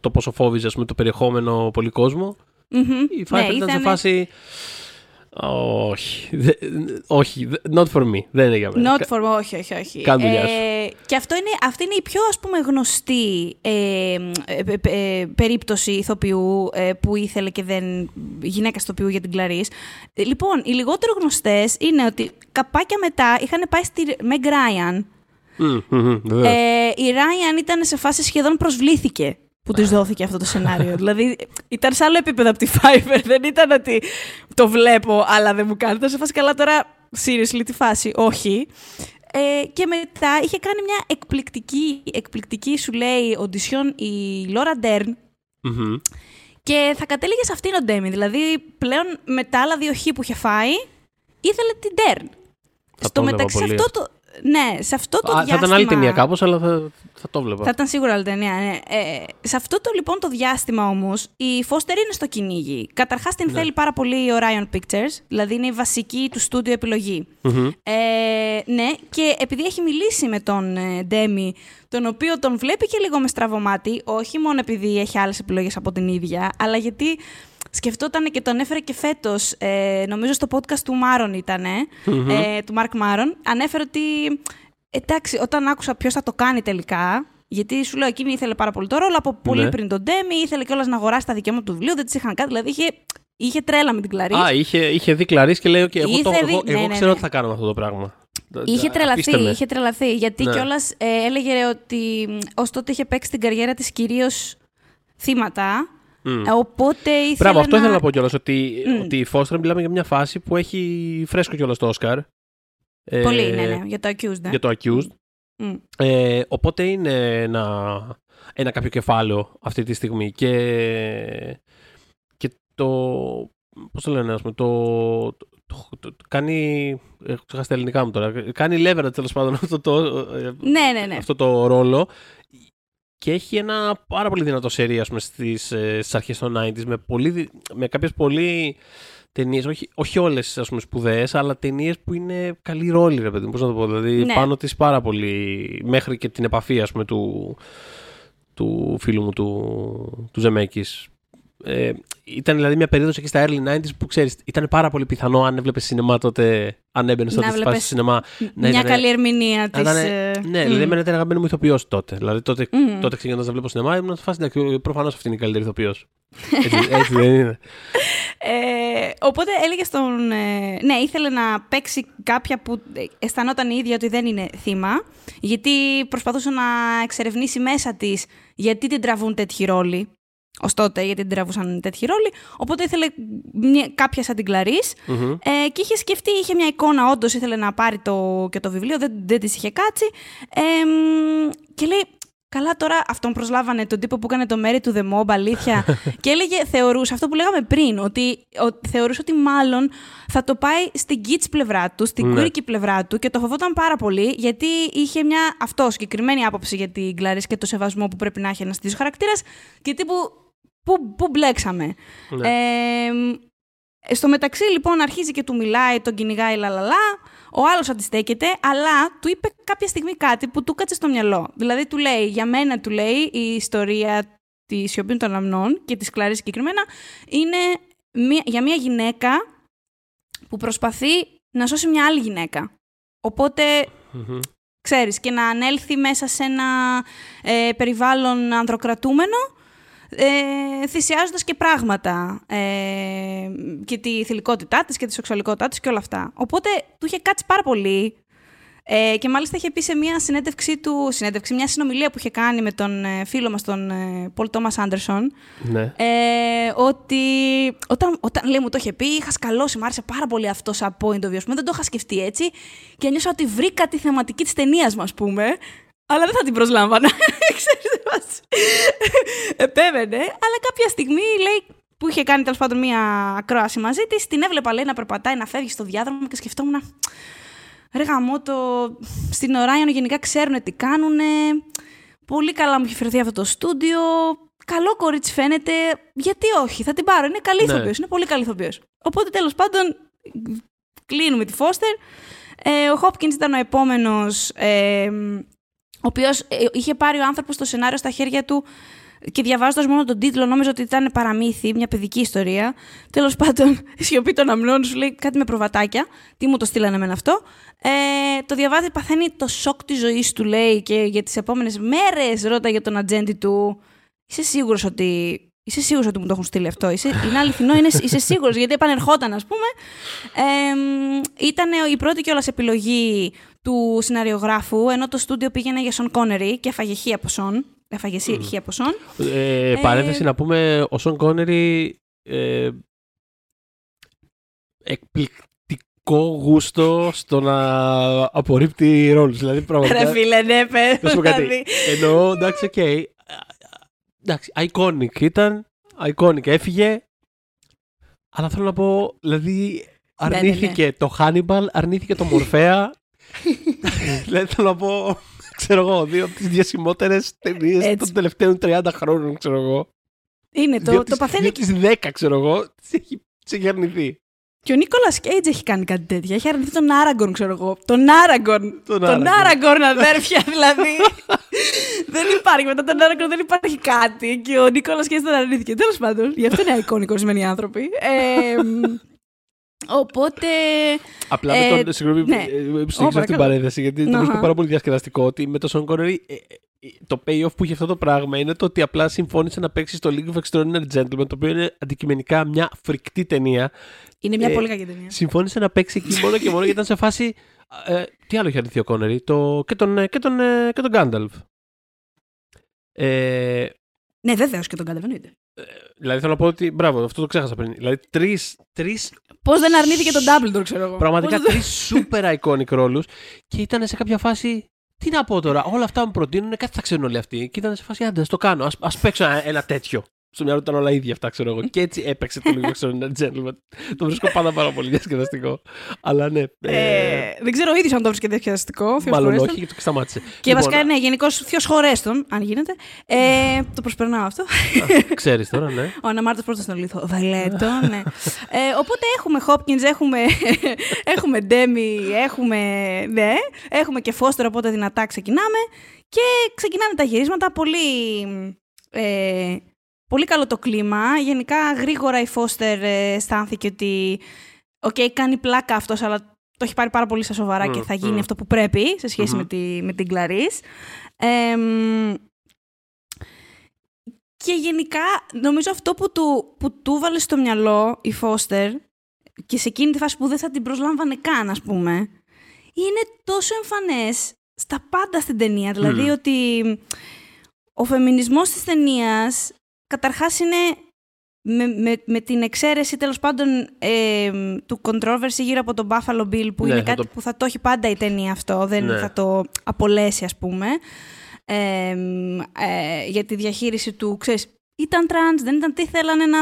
C: το πόσο φόβιζε ας πούμε, το περιεχόμενο πολύ κόσμο.
B: Μμμ.
C: Η Pfeiffer
B: Ναι,
C: ήταν σε
B: ήτανε-
C: φάση. Όχι. δε- όχι. δε- Not for me. Δεν είναι για μένα.
B: Not for όχι, όχι, όχι.
C: Κάνε δουλειά σου.
B: Ε, και αυτό είναι, αυτή είναι η πιο ας πούμε γνωστή ε, ε, ε, ε, περίπτωση ηθοποιού ε, που ήθελε και δεν γυναίκα ηθοποιού για την Κλαρίς. Ε, λοιπόν, οι λιγότερο γνωστές είναι ότι καπάκια μετά είχαν πάει στη Meg Ryan.
C: Μμμ, μμμ, βεβαίως.
B: Ε, η Ryan ήταν σε φάση σχεδόν προσβλήθηκε που της δόθηκε αυτό το σενάριο. δηλαδή ήταν σε άλλο επίπεδο από τη Fiverr. Δεν ήταν ότι το βλέπω αλλά δεν μου κάνει. Ήταν σε φάση καλά τώρα, seriously, τη φάση. Όχι. Ε, και μετά είχε κάνει μια εκπληκτική, εκπληκτική σου λέει, οντισιόν η Λόρα Ντέρν
C: Μμμ.
B: και θα κατέληγε σε αυτήν ο Ντέμι. Δηλαδή πλέον με τα άλλα δύο χ που είχε φάει, ήθελε την Ντέρν.
C: Θα
B: Στο
C: το βλέπα
B: μεταξύ, σε
C: πολύ
B: αυτό το, ναι, σε αυτό το
C: Α,
B: διάστημα...
C: Θα ήταν άλλη ταινία κάπως, αλλά θα, θα το βλέπα.
B: Θα ήταν σίγουρα άλλη ταινία, ναι. Ε, σε αυτό το λοιπόν το διάστημα όμως, η Φώστερ είναι στο κυνήγι. Καταρχάς την
C: Ναι.
B: θέλει πάρα πολύ η Orion Pictures, δηλαδή είναι η βασική του στούντιο επιλογή.
C: Μμμ.
B: Ε, ναι, και επειδή έχει μιλήσει με τον ε, Ντέμι, τον οποίο τον βλέπει και λίγο με στραβωμάτι, όχι μόνο επειδή έχει άλλες επιλογές από την ίδια, αλλά γιατί σκεφτόταν και τον έφερε και φέτος, ε, νομίζω στο podcast του Μάρον ήταν,
C: Μμμ.
B: ε, του Μαρκ Μάρον, ανέφερε ότι εντάξει, όταν άκουσα ποιος θα το κάνει τελικά. Γιατί σου λέω, εκείνη ήθελε πάρα πολύ το ρόλο από πολύ
C: Ναι.
B: πριν τον Ντέμι, ήθελε κιόλας να αγοράσει τα δικαιώματα του βιβλίου, δεν της είχαν κάτι. Δηλαδή είχε, είχε τρέλα με την Κλαρίς.
C: Α, είχε, είχε δει Κλαρίς και λέει: okay, εγώ, το,
B: Είχε δει-
C: εγώ,
B: ναι,
C: εγώ
B: ναι,
C: ξέρω
B: ναι.
C: ότι θα κάνω αυτό το πράγμα.
B: Είχε τρελαθεί,
C: Αφήστε με.
B: είχε τρελαθεί. Γιατί
C: Ναι.
B: κιόλας έλεγε ότι ως τότε είχε παίξει την καριέρα της κυρίως θύματα.
C: Μμ.
B: Ε, Οπότε ήθελε.
C: Μπράβο, αυτό
B: να...
C: ήθελα να πω κιόλας. Ότι,
B: Μμ.
C: ότι η Φώστρα μιλάμε για μια φάση που έχει φρέσκο κιόλας το Όσκαρ. Ε,
B: Πολύ, ναι, ναι, για το accused. ναι.
C: Για το Accused.
B: Μμ.
C: Ε, οπότε είναι ένα, ένα κάποιο κεφάλαιο αυτή τη στιγμή. Και, και το. Πώς το λένε, ας πούμε, το. το, το, το- το- κάνει. Έχω ξεχάσει τα ελληνικά μου τώρα. Κάνει leverage τέλος πάντων αυτό το, ε,
B: Ναι, ναι, ναι.
C: αυτό το ρόλο. Και έχει ένα πάρα πολύ δυνατό σερί, ας πούμε, στις, ε, στις αρχές των 90s, με, πολύ, δι- με κάποιες πολύ ταινίες, όχι, όχι όλες, ας πούμε, σπουδαίες, αλλά ταινίες που είναι καλή ρόλη, ρε παιδί μου, πώς να το πω, δηλαδή
B: Ναι.
C: πάνω της πάρα πολύ, μέχρι και την επαφή, ας πούμε, του, του φίλου μου, του, του Ζεμέκης. Ε, ήταν δηλαδή μια περίοδος εκεί στα early 90s που ξέρεις, ήταν πάρα πολύ πιθανό αν έβλεπες σινεμά τότε, αν έμπαινες
B: Να
C: τότε στη φάση
B: βλέπεις
C: του σινεμά,
B: Μια
C: ήταν-
B: καλή ερμηνεία της.
C: να ήταν- ναι, δηλαδή εμένα ήταν αγαπημένο μου ηθοποιός τότε. Δηλαδή τότε,
B: Μμμ.
C: τότε ξεκινώντας να βλέπω σινεμά, ήμουν σε φάση εντάξει, προφανώς αυτή είναι η καλύτερη ηθοποιός. Έτσι, έτσι δεν είναι.
B: Ε, οπότε έλεγες στον. ε, ναι, ήθελε να παίξει κάποια που ε, αισθανόταν η ίδια ότι δεν είναι θύμα, γιατί προσπαθούσε να εξερευνήσει μέσα της γιατί την τραβούν τέτοιοι ρόλοι. Ω τότε, γιατί την τραβούσαν τέτοιοι ρόλοι. Οπότε ήθελε μια, κάποια σαν την Κλαρίς,
C: Μμμ.
B: ε, και είχε σκεφτεί, είχε μια εικόνα, όντως ήθελε να πάρει το, και το βιβλίο, δεν, δεν της είχε κάτσει. Ε, μ, και λέει, καλά τώρα αυτόν προσλάβανε τον τύπο που έκανε το μέρη του The Mob, αλήθεια. και έλεγε, θεωρούσε αυτό που λέγαμε πριν, ότι ο, θεωρούσε ότι μάλλον θα το πάει στην kids πλευρά του, στην
C: Ναι.
B: quirky πλευρά του και το φοβόταν πάρα πολύ, γιατί είχε μια αυτό συγκεκριμένη άποψη για την Κλαρίς και το σεβασμό που πρέπει να έχει ένας τέτοιος χαρακτήρας και τύπου. Πού, πού μπλέξαμε.
C: Ναι.
B: Ε, στο μεταξύ, λοιπόν, αρχίζει και του μιλάει, τον κυνηγάει, λαλαλά. Ο άλλος αντιστέκεται, αλλά του είπε κάποια στιγμή κάτι που του κάτσε στο μυαλό. Δηλαδή, του λέει, για μένα, του λέει, η ιστορία της σιωπή των αμνών και της Κλάρη συγκεκριμένα είναι μια, για μια γυναίκα που προσπαθεί να σώσει μια άλλη γυναίκα. Οπότε
C: Μμμ.
B: ξέρεις, και να ανέλθει μέσα σε ένα ε, περιβάλλον ανδροκρατούμενο, ε, θυσιάζοντας και πράγματα ε, και τη θηλυκότητά της και τη σεξουαλικότητά της και όλα αυτά. Οπότε του είχε κάτσει πάρα πολύ ε, και μάλιστα είχε πει σε μια συνέντευξή του, συνέντευξη, μια συνομιλία που είχε κάνει με τον ε, φίλο μας τον ε, Πολ Τόμας Άντερσον,
C: Ναι.
B: ε, ότι όταν, όταν λέει μου το είχε πει, είχα σκαλώσει, μου άρεσε πάρα πολύ αυτός σαν point of view. ας πούμε, Δεν το είχα σκεφτεί έτσι και νιώσα ότι βρήκα τη θεματική της ταινίας μου, ας πούμε. Αλλά δεν θα την προσλάμβανα. Ξέρεις, δεν μας- Επέμενε. Αλλά κάποια στιγμή λέει που είχε κάνει τέλος πάντων μία ακρόαση μαζί της, την έβλεπα λέει να περπατάει, να φεύγει στο διάδρομο και σκεφτόμουν. Ρε γαμώτο, στην Orion γενικά ξέρουν τι κάνουν. Πολύ καλά μου έχει φερθεί αυτό το στούντιο. Καλό κορίτσι φαίνεται. Γιατί όχι, θα την πάρω. Είναι καλή
C: Ναι.
B: ηθοποιός, είναι πολύ καλή ηθοποιός. Οπότε τέλος πάντων κλείνουμε τη Φώστερ. Ε, ο Χόπκινς ήταν ο επόμενος, ε, ο οποίος ε, είχε πάρει ο άνθρωπος το σενάριο στα χέρια του και διαβάζοντας μόνο τον τίτλο, νόμιζα ότι ήταν παραμύθι, μια παιδική ιστορία. Τέλος πάντων, η σιωπή των αμνών σου λέει κάτι με προβατάκια. Τι μου το στείλανε εμένα αυτό. Ε, το διαβάζει, παθαίνει το σοκ της ζωής του, λέει, και για τις επόμενες μέρες ρώτα για τον ατζέντη του. Είσαι σίγουρος ότι. Είσαι σίγουρος ότι μου το έχουν στείλει αυτό; Είσαι, είναι αληθινό, είναι, είσαι σίγουρος, γιατί επανερχόταν, ας πούμε. Ε, ήταν η πρώτη κιόλας επιλογή του σεναριογράφου, ενώ το στούντιο πήγαινε για Σον Κόνερι και έφαγε χ από Σον. Έφαγε χ από Σον.
C: Ε, παρένθεση να πούμε, ο Σον Κόνερι ε, εκπληκτικό γούστο στο να απορρίπτει ρόλους. Δηλαδή, πραγματικά...
B: Ρε φίλε, ναι, παι,
C: Να σου πω κάτι.
B: δηλαδή.
C: Εννοώ, εντάξει, οκ. Εντάξει, iconic ήταν. Iconic έφυγε. Αλλά θέλω να πω, δηλαδή,
B: Ναι, ναι,
C: αρνήθηκε το Hannibal, αρνήθηκε το Μορφέα. δηλαδή, θέλω να πω, ξέρω εγώ, δύο από τις διασημότερες ταινίες
B: Έτσι.
C: των τελευταίων 30 χρόνων, ξέρω εγώ.
B: Είναι,
C: Δύο
B: το,
C: από
B: το
C: τις-
B: παθαίνει.
C: δύο από τις 10, ξέρω εγώ, τις έχει, τις έχει αρνηθεί.
B: Και ο Νίκολα Κέιτζ έχει κάνει κάτι τέτοιο. Έχει αρνηθεί τον Άραγκον, ξέρω εγώ. Τον Άραγκον.
C: Τον
B: Τον
C: Άραγκον.
B: Άραγκον, αδέρφια, δηλαδή. δεν υπάρχει. Μετά τον Άραγκον δεν υπάρχει κάτι. Και ο Νίκολα Κέιτζ τον αρνήθηκε. Τέλος πάντων. Γι' αυτό είναι εικόνικο ορισμένοι άνθρωποι. Ε, μ, οπότε.
C: Απλά
B: Ε,
C: με τον. Συγγνώμη,
B: ναι.
C: ε, ε,
B: Ω,
C: που στήριξα αυτή την
B: παρακαλώ.
C: παρένθεση, γιατί το
B: Αχα.
C: βρίσκω πάρα πολύ διασκεδαστικό ότι με τον Σον Κόνερι ε, ε, το payoff που είχε αυτό το πράγμα είναι το ότι απλά συμφώνησε να παίξει στο League of Extraordinary Gentlemen, το οποίο είναι αντικειμενικά μια φρικτή ταινία.
B: Είναι μια
C: Ε,
B: πολύ κακή ταινία.
C: Συμφώνησε να παίξει εκεί μόνο και μόνο γιατί ήταν σε φάση. Ε, τι άλλο είχε αρνηθεί ο Κόνερι, το, και τον, ε, και τον, ε, και τον Γκάνταλφ. Ε,
B: Ναι, βεβαίως και τον καταλαβαίνετε.
C: Δηλαδή θέλω να πω ότι. Μπράβο, αυτό το ξέχασα πριν. Δηλαδή τρεις τρεις,
B: Πώς δεν αρνήθηκε τον Dumbledore, ξέρω εγώ.
C: πραγματικά
B: Πώς δεν-
C: τρεις super iconic ρόλους και ήταν σε κάποια φάση. Τι να πω τώρα, όλα αυτά μου προτείνουν, κάτι θα ξέρουν όλοι αυτοί. Και ήταν σε φάση, άντε, ας το κάνω. Α παίξω ένα, ένα τέτοιο. Στο μυαλό του ήταν όλα ίδια αυτά, ξέρω εγώ. Και έτσι έπαιξε το λίγο ξέρω, ένα gentleman. Το βρίσκω πάντα πάρα πολύ διασκεδαστικό. Αλλά ναι. ε,
B: Ε, δεν ξέρω ο ίδιος αν το βρίσκεται διασκεδαστικό.
C: μάλλον όχι, και το σταμάτησε.
B: Και
C: Λοιπόν,
B: βασικά, ναι, γενικώς θείο χωρέστον, αν γίνεται. Ε, το προσπερνάω αυτό.
C: Ξέρεις τώρα, ναι.
B: Ο Αναμάρτης πρώτα στον λίθο. Βαλέτο, ναι. Ε, οπότε έχουμε Hopkins, έχουμε, έχουμε Ντέμι, έχουμε, ναι, έχουμε και Φώστερ, οπότε δυνατά ξεκινάμε. Και ξεκινάνε τα γυρίσματα, πολύ, ε, πολύ καλό το κλίμα. Γενικά γρήγορα η Φώστερ ε, αισθάνθηκε ότι οκ, κάνει πλάκα αυτός, αλλά το έχει πάρει πάρα πολύ στα σοβαρά
C: Μμ,
B: και θα γίνει
C: μμ.
B: αυτό που πρέπει σε σχεση
C: Μμμ.
B: με, τη, με την Κλαρίς. Ε, μ, και γενικά, νομίζω αυτό που του, που του βάλε στο μυαλό η Φώστερ και σε εκείνη τη φάση που δεν θα την προσλάμβανε καν, ας πούμε, είναι τόσο εμφανές στα πάντα στην ταινία. Δηλαδή
C: Μμμ.
B: ότι ο φεμινισμός της ταινίας καταρχάς είναι με, με, με την εξαίρεση τέλος πάντων ε, του controversy γύρω από τον Buffalo Bill που
C: Ναι,
B: είναι
C: θα
B: κάτι
C: το-
B: που θα το έχει πάντα η ταινία αυτό, δεν
C: Ναι.
B: θα το απολέσει ας πούμε ε, ε, για τη διαχείριση του, ξέρεις, ήταν τρανς, δεν ήταν τι θέλανε να...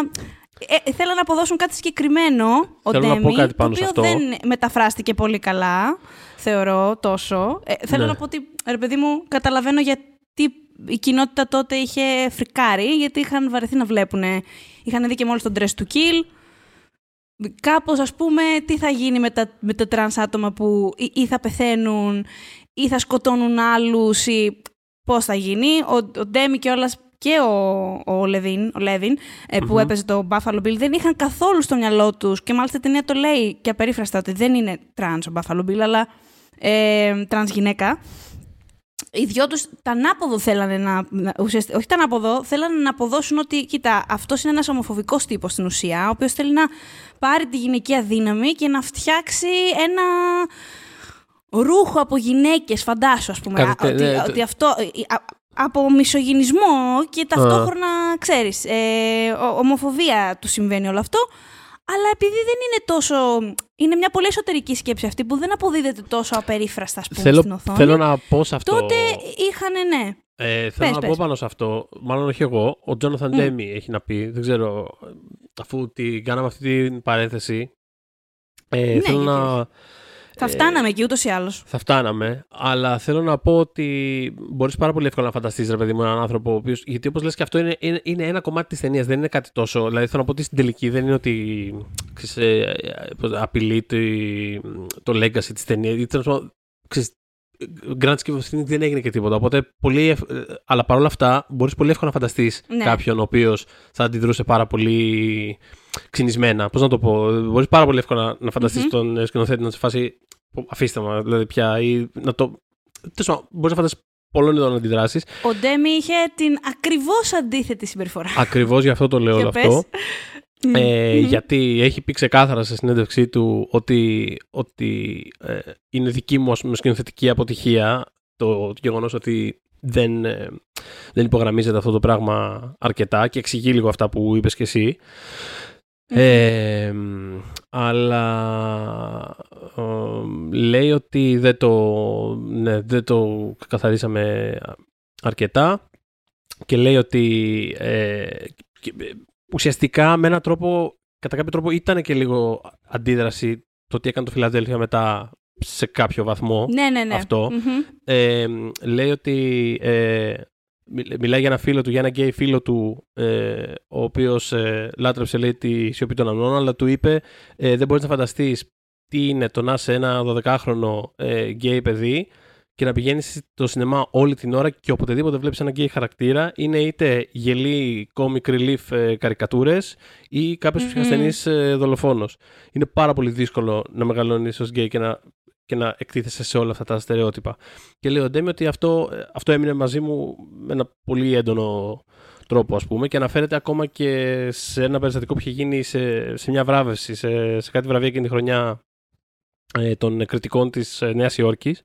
B: Ε, θέλανε να αποδώσουν κάτι συγκεκριμένο ο
C: Θέλω να πω
B: Ντέμι,
C: κάτι πάνω
B: το
C: σε
B: οποίο
C: αυτό.
B: δεν μεταφράστηκε πολύ καλά, θεωρώ τόσο. Ε, θέλω
C: Ναι.
B: να πω ότι, ρε παιδί μου, καταλαβαίνω γιατί η κοινότητα τότε είχε φρικάρει, γιατί είχαν βαρεθεί να βλέπουν. Είχαν δει και μόλις τον Dressed to Kill. Κάπως, ας πούμε, τι θα γίνει με τα, με τα τρανς άτομα που ή, ή θα πεθαίνουν ή θα σκοτώνουν άλλους ή πώς θα γίνει. Ο, ο Ντέμι κιόλας και ο, ο Λεβίν, ο Λέβιν ε, που
C: Μμμ.
B: έπαιζε το Buffalo Bill δεν είχαν καθόλου στο μυαλό τους και μάλιστα η ταινία το λέει και απερίφραστα ότι δεν είναι τρανς ο Buffalo Bill αλλά ε, τρανς γυναίκα. Οι δυο τους το ανάποδο θέλανε να, να ουσιαστικά, όχι το ανάποδο, θέλανε να αποδώσουν ότι, κοίτα, αυτός είναι ένας ομοφοβικός τύπος στην ουσία, ο οποίος θέλει να πάρει τη γυναικεία δύναμη και να φτιάξει ένα ρούχο από γυναίκες, φαντάσου ας πούμε.
C: Κάτι τε-
B: ότι,
C: ναι,
B: ότι αυτό, α- από μισογυνισμό και ταυτόχρονα, ξέρεις, ε, ο- ομοφοβία του συμβαίνει όλο αυτό. Αλλά επειδή δεν είναι τόσο. Είναι μια πολύ εσωτερική σκέψη αυτή που δεν αποδίδεται τόσο απερίφραστα, ας πούμε, στην
C: Θέλω,
B: οθόνη.
C: θέλω να πω σε αυτό.
B: Τότε είχαν, ναι.
C: Ε, θέλω
B: Πες,
C: να
B: πες.
C: πω πάνω σε αυτό. Μάλλον όχι εγώ. Ο Τζόναθαν
B: Μμ.
C: Ντέμι έχει να πει. Δεν ξέρω. Αφού την κάναμε αυτή την παρένθεση. Ε,
B: Ναι,
C: θέλω
B: γιατί
C: να.
B: Θα
C: ε,
B: φτάναμε εκεί ούτως ή άλλως.
C: Θα φτάναμε, αλλά θέλω να πω ότι μπορείς πάρα πολύ εύκολα να φανταστείς, ρε παιδί μου, έναν άνθρωπο. Ο οποίος, γιατί όπως λες και αυτό είναι, είναι, είναι ένα κομμάτι της ταινίας, δεν είναι κάτι τόσο. Δηλαδή θέλω να πω ότι στην τελική δεν είναι ότι ξέρεις, ε, ε, πώς, απειλεί το, το legacy της ταινίας. Ή τέλος πάντων, ξέρεις, Grand scheme of things δεν έγινε και τίποτα. Οπότε, πολύ, ευ- ε, αλλά παρόλα αυτά, μπορείς πολύ εύκολα να φανταστείς
B: Ναι.
C: κάποιον ο οποίος θα αντιδρούσε πάρα πολύ ξυνισμένα. Πώς να το πω, μπορείς πάρα πολύ εύκολα να φανταστείς
B: Μμμ.
C: τον ε, σκηνοθέτη να σε φάσει. «Πω, Αφήστε με, δηλαδή πια. Ή να το. Μπορείς να φανταστείς πολλών ειδών αντιδράσεις.
B: Ο Ντέμι είχε την ακριβώς αντίθετη συμπεριφορά.
C: Ακριβώς γι' αυτό το λέω όλο
B: Και
C: αυτό.
B: πες.
C: Ε,
B: Μμμ.
C: γιατί έχει πει ξεκάθαρα σε συνέντευξή του ότι, ότι ε, είναι δική μου ας πούμε, σκηνοθετική αποτυχία το γεγονός ότι δεν, ε, δεν υπογραμμίζεται αυτό το πράγμα αρκετά και εξηγεί λίγο αυτά που είπες και εσύ. Ε, μ, αλλά ε, λέει ότι δεν το, ναι, δεν το καθαρίσαμε αρκετά και λέει ότι ε, και- ε, ουσιαστικά με έναν τρόπο, κατά κάποιο τρόπο ήταν και λίγο αντίδραση το τι έκανε το Φιλαδέλφια μετά σε κάποιο βαθμό.
B: Ναι, ναι, ναι.
C: αυτό.
B: Μμμ.
C: Ε, λέει ότι ε, μιλ- μιλάει για ένα φίλο του, για ένα γκέι φίλο του, ε, ο οποίος ε, λάτρεψε λέει τη σιωπή των αμνών, αλλά του είπε ε, δεν μπορείς να φανταστείς τι είναι το να είσαι ένα 12χρονο ε, γκέι παιδί και να πηγαίνεις στο σινεμά όλη την ώρα και οποτεδήποτε βλέπεις ένα γκέι χαρακτήρα είναι είτε γελί comic relief ε, καρικατούρες ή κάποιος
B: Μμμ.
C: ψυχασθενής ε, δολοφόνος. Είναι πάρα πολύ δύσκολο να μεγαλώνεις ως γκέι και να, και να εκτίθεσαι σε όλα αυτά τα στερεότυπα. Και λέει ο Ντέμι ότι αυτό, ε, αυτό έμεινε μαζί μου με ένα πολύ έντονο τρόπο, ας πούμε, και αναφέρεται ακόμα και σε ένα περιστατικό που είχε γίνει σε, σε μια βράβευση, σε, σε κάτι βραβεία εκείνη τη χρονιά ε, των κριτικών της ε, Νέας Υόρκης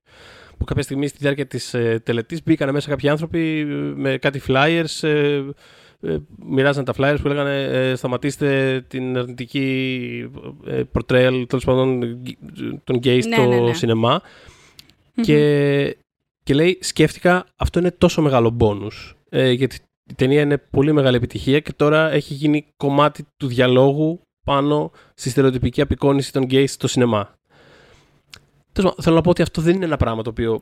C: που κάποια στιγμή στη διάρκεια της ε, τελετής μπήκαν μέσα κάποιοι άνθρωποι με κάτι flyers ε, ε, μοιράζαν τα flyers που λέγανε ε, σταματήστε την αρνητική ε, portrayal τέλος πάντων των γκέι
B: Ναι,
C: στο
B: ναι, ναι.
C: σινεμά
B: Μμμ.
C: και, και λέει σκέφτηκα αυτό είναι τόσο μεγάλο μπόνους ε, γιατί η ταινία είναι πολύ μεγάλη επιτυχία και τώρα έχει γίνει κομμάτι του διαλόγου πάνω στη στερεοτυπική απεικόνηση των γκέι στο σινεμά. Τέλος πάντων, θέλω να πω ότι αυτό δεν είναι ένα πράγμα το οποίο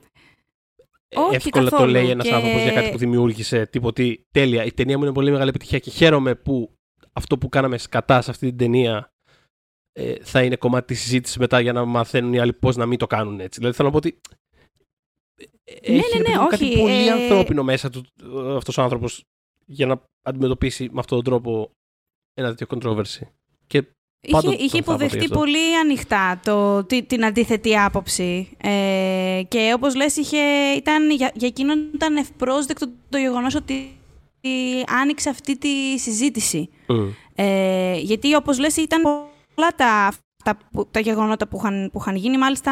B: Όχι,
C: εύκολα
B: καθόλου.
C: το λέει ένας
B: Και-
C: άνθρωπος για κάτι που δημιούργησε. Τύπου ότι τέλεια, η ταινία μου είναι πολύ μεγάλη επιτυχία και χαίρομαι που αυτό που κάναμε σκατά σε αυτή την ταινία ε, θα είναι κομμάτι της συζήτησης μετά για να μαθαίνουν οι άλλοι πώς να μην το κάνουν έτσι. Δηλαδή θέλω να πω ότι. ε,
B: Ναι,
C: έχει
B: ναι,
C: ρε
B: ναι,
C: παιδί μου, κάτι
B: όχι,
C: πολύ
B: ε,
C: ανθρώπινο μέσα του αυτός ο άνθρωπος για να αντιμετωπίσει με αυτόν τον τρόπο ένα τέτοιο controversy. Και
B: Είχε,
C: Πάντοτε
B: είχε
C: τον θαύμαζα γι'
B: υποδεχτεί
C: αυτό.
B: πολύ ανοιχτά το, τη- την αντίθετη άποψη. Ε, και όπως λες, είχε, ήταν, για, για εκείνον ήταν ευπρόσδεκτο το γεγονός ότι άνοιξε αυτή τη συζήτηση.
C: μ,
B: Ε, γιατί όπως λες ήταν πολλά τα, τα, που- τα γεγονότα που είχαν, που είχαν γίνει. Μάλιστα,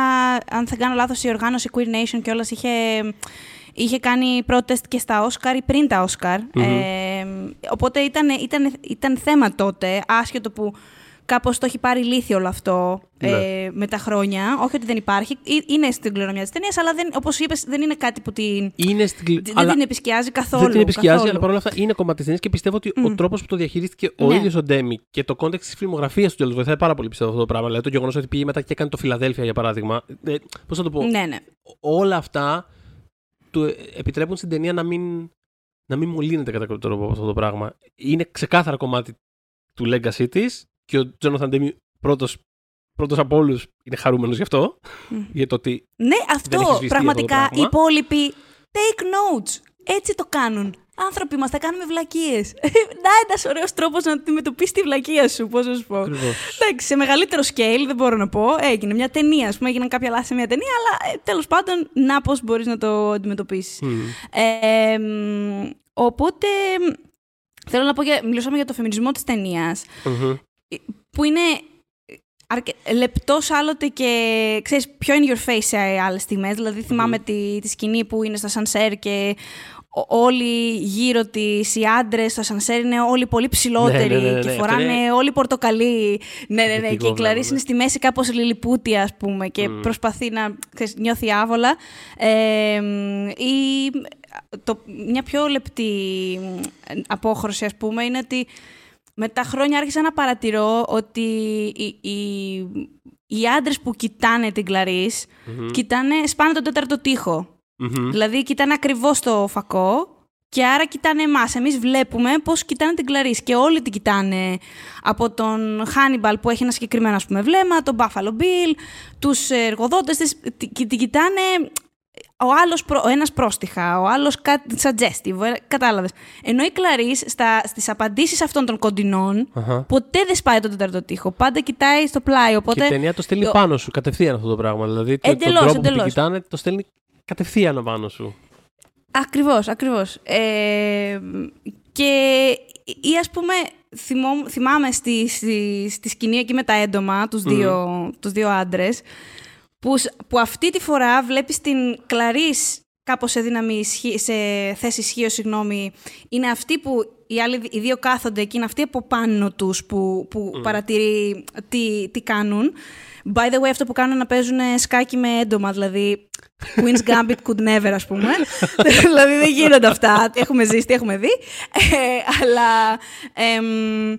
B: αν δεν κάνω λάθος, η οργάνωση Queer Nation και όλας είχε, είχε κάνει protest και στα Όσκαρ ή πριν τα όσκαρ
C: Μμμ.
B: Ε, οπότε ήταν, ήταν, ήταν θέμα τότε, άσχετο που κάπως το έχει πάρει λύθιο όλο αυτό
C: Ναι.
B: ε, με τα χρόνια. Όχι ότι δεν υπάρχει. Ε, Είναι στην κληρονομιά της ταινίας, αλλά δεν, όπως είπες, δεν είναι κάτι που την,
C: είναι στην.
B: δεν την επισκιάζει καθόλου.
C: Δεν την επισκιάζει,
B: καθόλου.
C: αλλά παρόλα αυτά είναι κομμάτι της ταινίας και πιστεύω ότι ο
B: Μμ.
C: τρόπος που το διαχειρίστηκε ο
B: Ναι.
C: ίδιος ο Ντέμι και το context της φιλμογραφίας του τέλος βοηθάει πάρα πολύ πιστεύω αυτό το πράγμα. Δηλαδή το γεγονός ότι πήγε μετά και έκανε το Φιλαδέλφια για παράδειγμα. Ε, Πώς θα το πω.
B: Ναι, ναι.
C: Όλα αυτά του ε, επιτρέπουν στην ταινία να μην, να μην μολύνεται κατά κάποιο τρόπο από αυτό το πράγμα. Είναι ξεκάθαρα κομμάτι του legacy της και ο Τζόναθαν Ντέμι πρώτος. Πρώτος από όλους είναι χαρούμενος γι' αυτό.
B: Μμ.
C: Για το ότι.
B: Ναι,
C: έχει
B: αυτό
C: σβηστεί
B: πραγματικά
C: αυτό το
B: οι
C: πράγμα.
B: υπόλοιποι take notes. Έτσι το κάνουν. Άνθρωποι μας θα κάνουμε βλακίες. Να, ένας ωραίος τρόπος να αντιμετωπίσεις τη βλακεία σου, πώς να σου πω.
C: Ακριβώς.
B: Εντάξει, σε μεγαλύτερο scale δεν μπορώ να πω. Έγινε μια ταινία, ας πούμε, έγιναν κάποια λάθη σε μια ταινία, αλλά ε, τέλος πάντων, να πώς μπορείς να το αντιμετωπίσεις.
C: Μμ.
B: Ε, μ, οπότε, μ, θέλω να πω, για, μιλούσαμε για το φεμινισμό της ταινίας,
C: Μμμ.
B: Που είναι αρκε... λεπτός άλλοτε και ξέρεις πιο in your face σε άλλες στιγμές. Δηλαδή θυμάμαι τη, τη σκηνή που είναι στο σανσέρ και ο- όλοι γύρω της, οι άντρες στο σανσέρ είναι όλοι πολύ ψηλότεροι
C: Ναι, ναι, ναι, ναι,
B: και
C: αυτό
B: φοράνε
C: είναι-
B: όλοι πορτοκαλί. Ναι, ναι, ναι.
C: Εκπληκτικό
B: Και η Κλαρίς
C: πράγμα,
B: είναι στη μέση κάπως λιλιπούτια, ας πούμε, και
C: Μμ.
B: προσπαθεί να ξέρεις, νιώθει άβολα. Ε, μ, ή το, μια πιο λεπτή μ, απόχρωση, ας πούμε, είναι ότι με τα χρόνια άρχισα να παρατηρώ ότι οι, οι, οι άντρες που κοιτάνε την Κλαρίς
C: Μμμ.
B: κοιτάνε, σπάνε τον τέταρτο τοίχο.
C: Μμμ.
B: Δηλαδή κοιτάνε ακριβώς το φακό και άρα κοιτάνε εμάς. Εμείς βλέπουμε πώς κοιτάνε την Κλαρίς και όλοι την κοιτάνε από τον Χάνιμπαλ που έχει ένα συγκεκριμένο ας πούμε, βλέμμα, τον Buffalo Bill, τους εργοδότες της, τη- τη- την κοιτάνε ο άλλος, προ- ο ένας πρόστιχα, ο άλλος κάτι suggestive, ε, κατάλαβες. Ενώ η Κλαρίς στα, στις απαντήσεις αυτών των κοντινών
C: Αχα.
B: ποτέ δεν σπάει τον τέταρτο τοίχο, πάντα κοιτάει στο πλάι, οπότε...
C: Και η ταινία το στέλνει
B: ο-
C: πάνω σου κατευθείαν αυτό το πράγμα. Δηλαδή το-
B: Εντελώς,
C: τον τρόπο που την
B: εντελώς.
C: κοιτάνε το στέλνει κατευθείαν πάνω σου.
B: Ακριβώς, ακριβώς. Ε, και ή ας πούμε θυμώ- θυμάμαι στη, στη, στη σκηνή εκεί με τα έντομα, τους δύο, τους δύο άντρες, που, σ- που αυτή τη φορά βλέπεις την Κλαρίς κάπως σε, δύναμη, ισχύ- σε θέση ισχύω, συγγνώμη, είναι αυτοί που οι άλλοι οι δύο κάθονται και είναι αυτοί από πάνω τους που, που παρατηρεί τι, τι κάνουν. By the way, αυτό που κάνουν είναι να παίζουν σκάκι με έντομα, δηλαδή Queen's Gambit could never, ας πούμε. δηλαδή δεν γίνονται αυτά. Τι έχουμε ζήσει, τι έχουμε δει. Ε, αλλά εμ,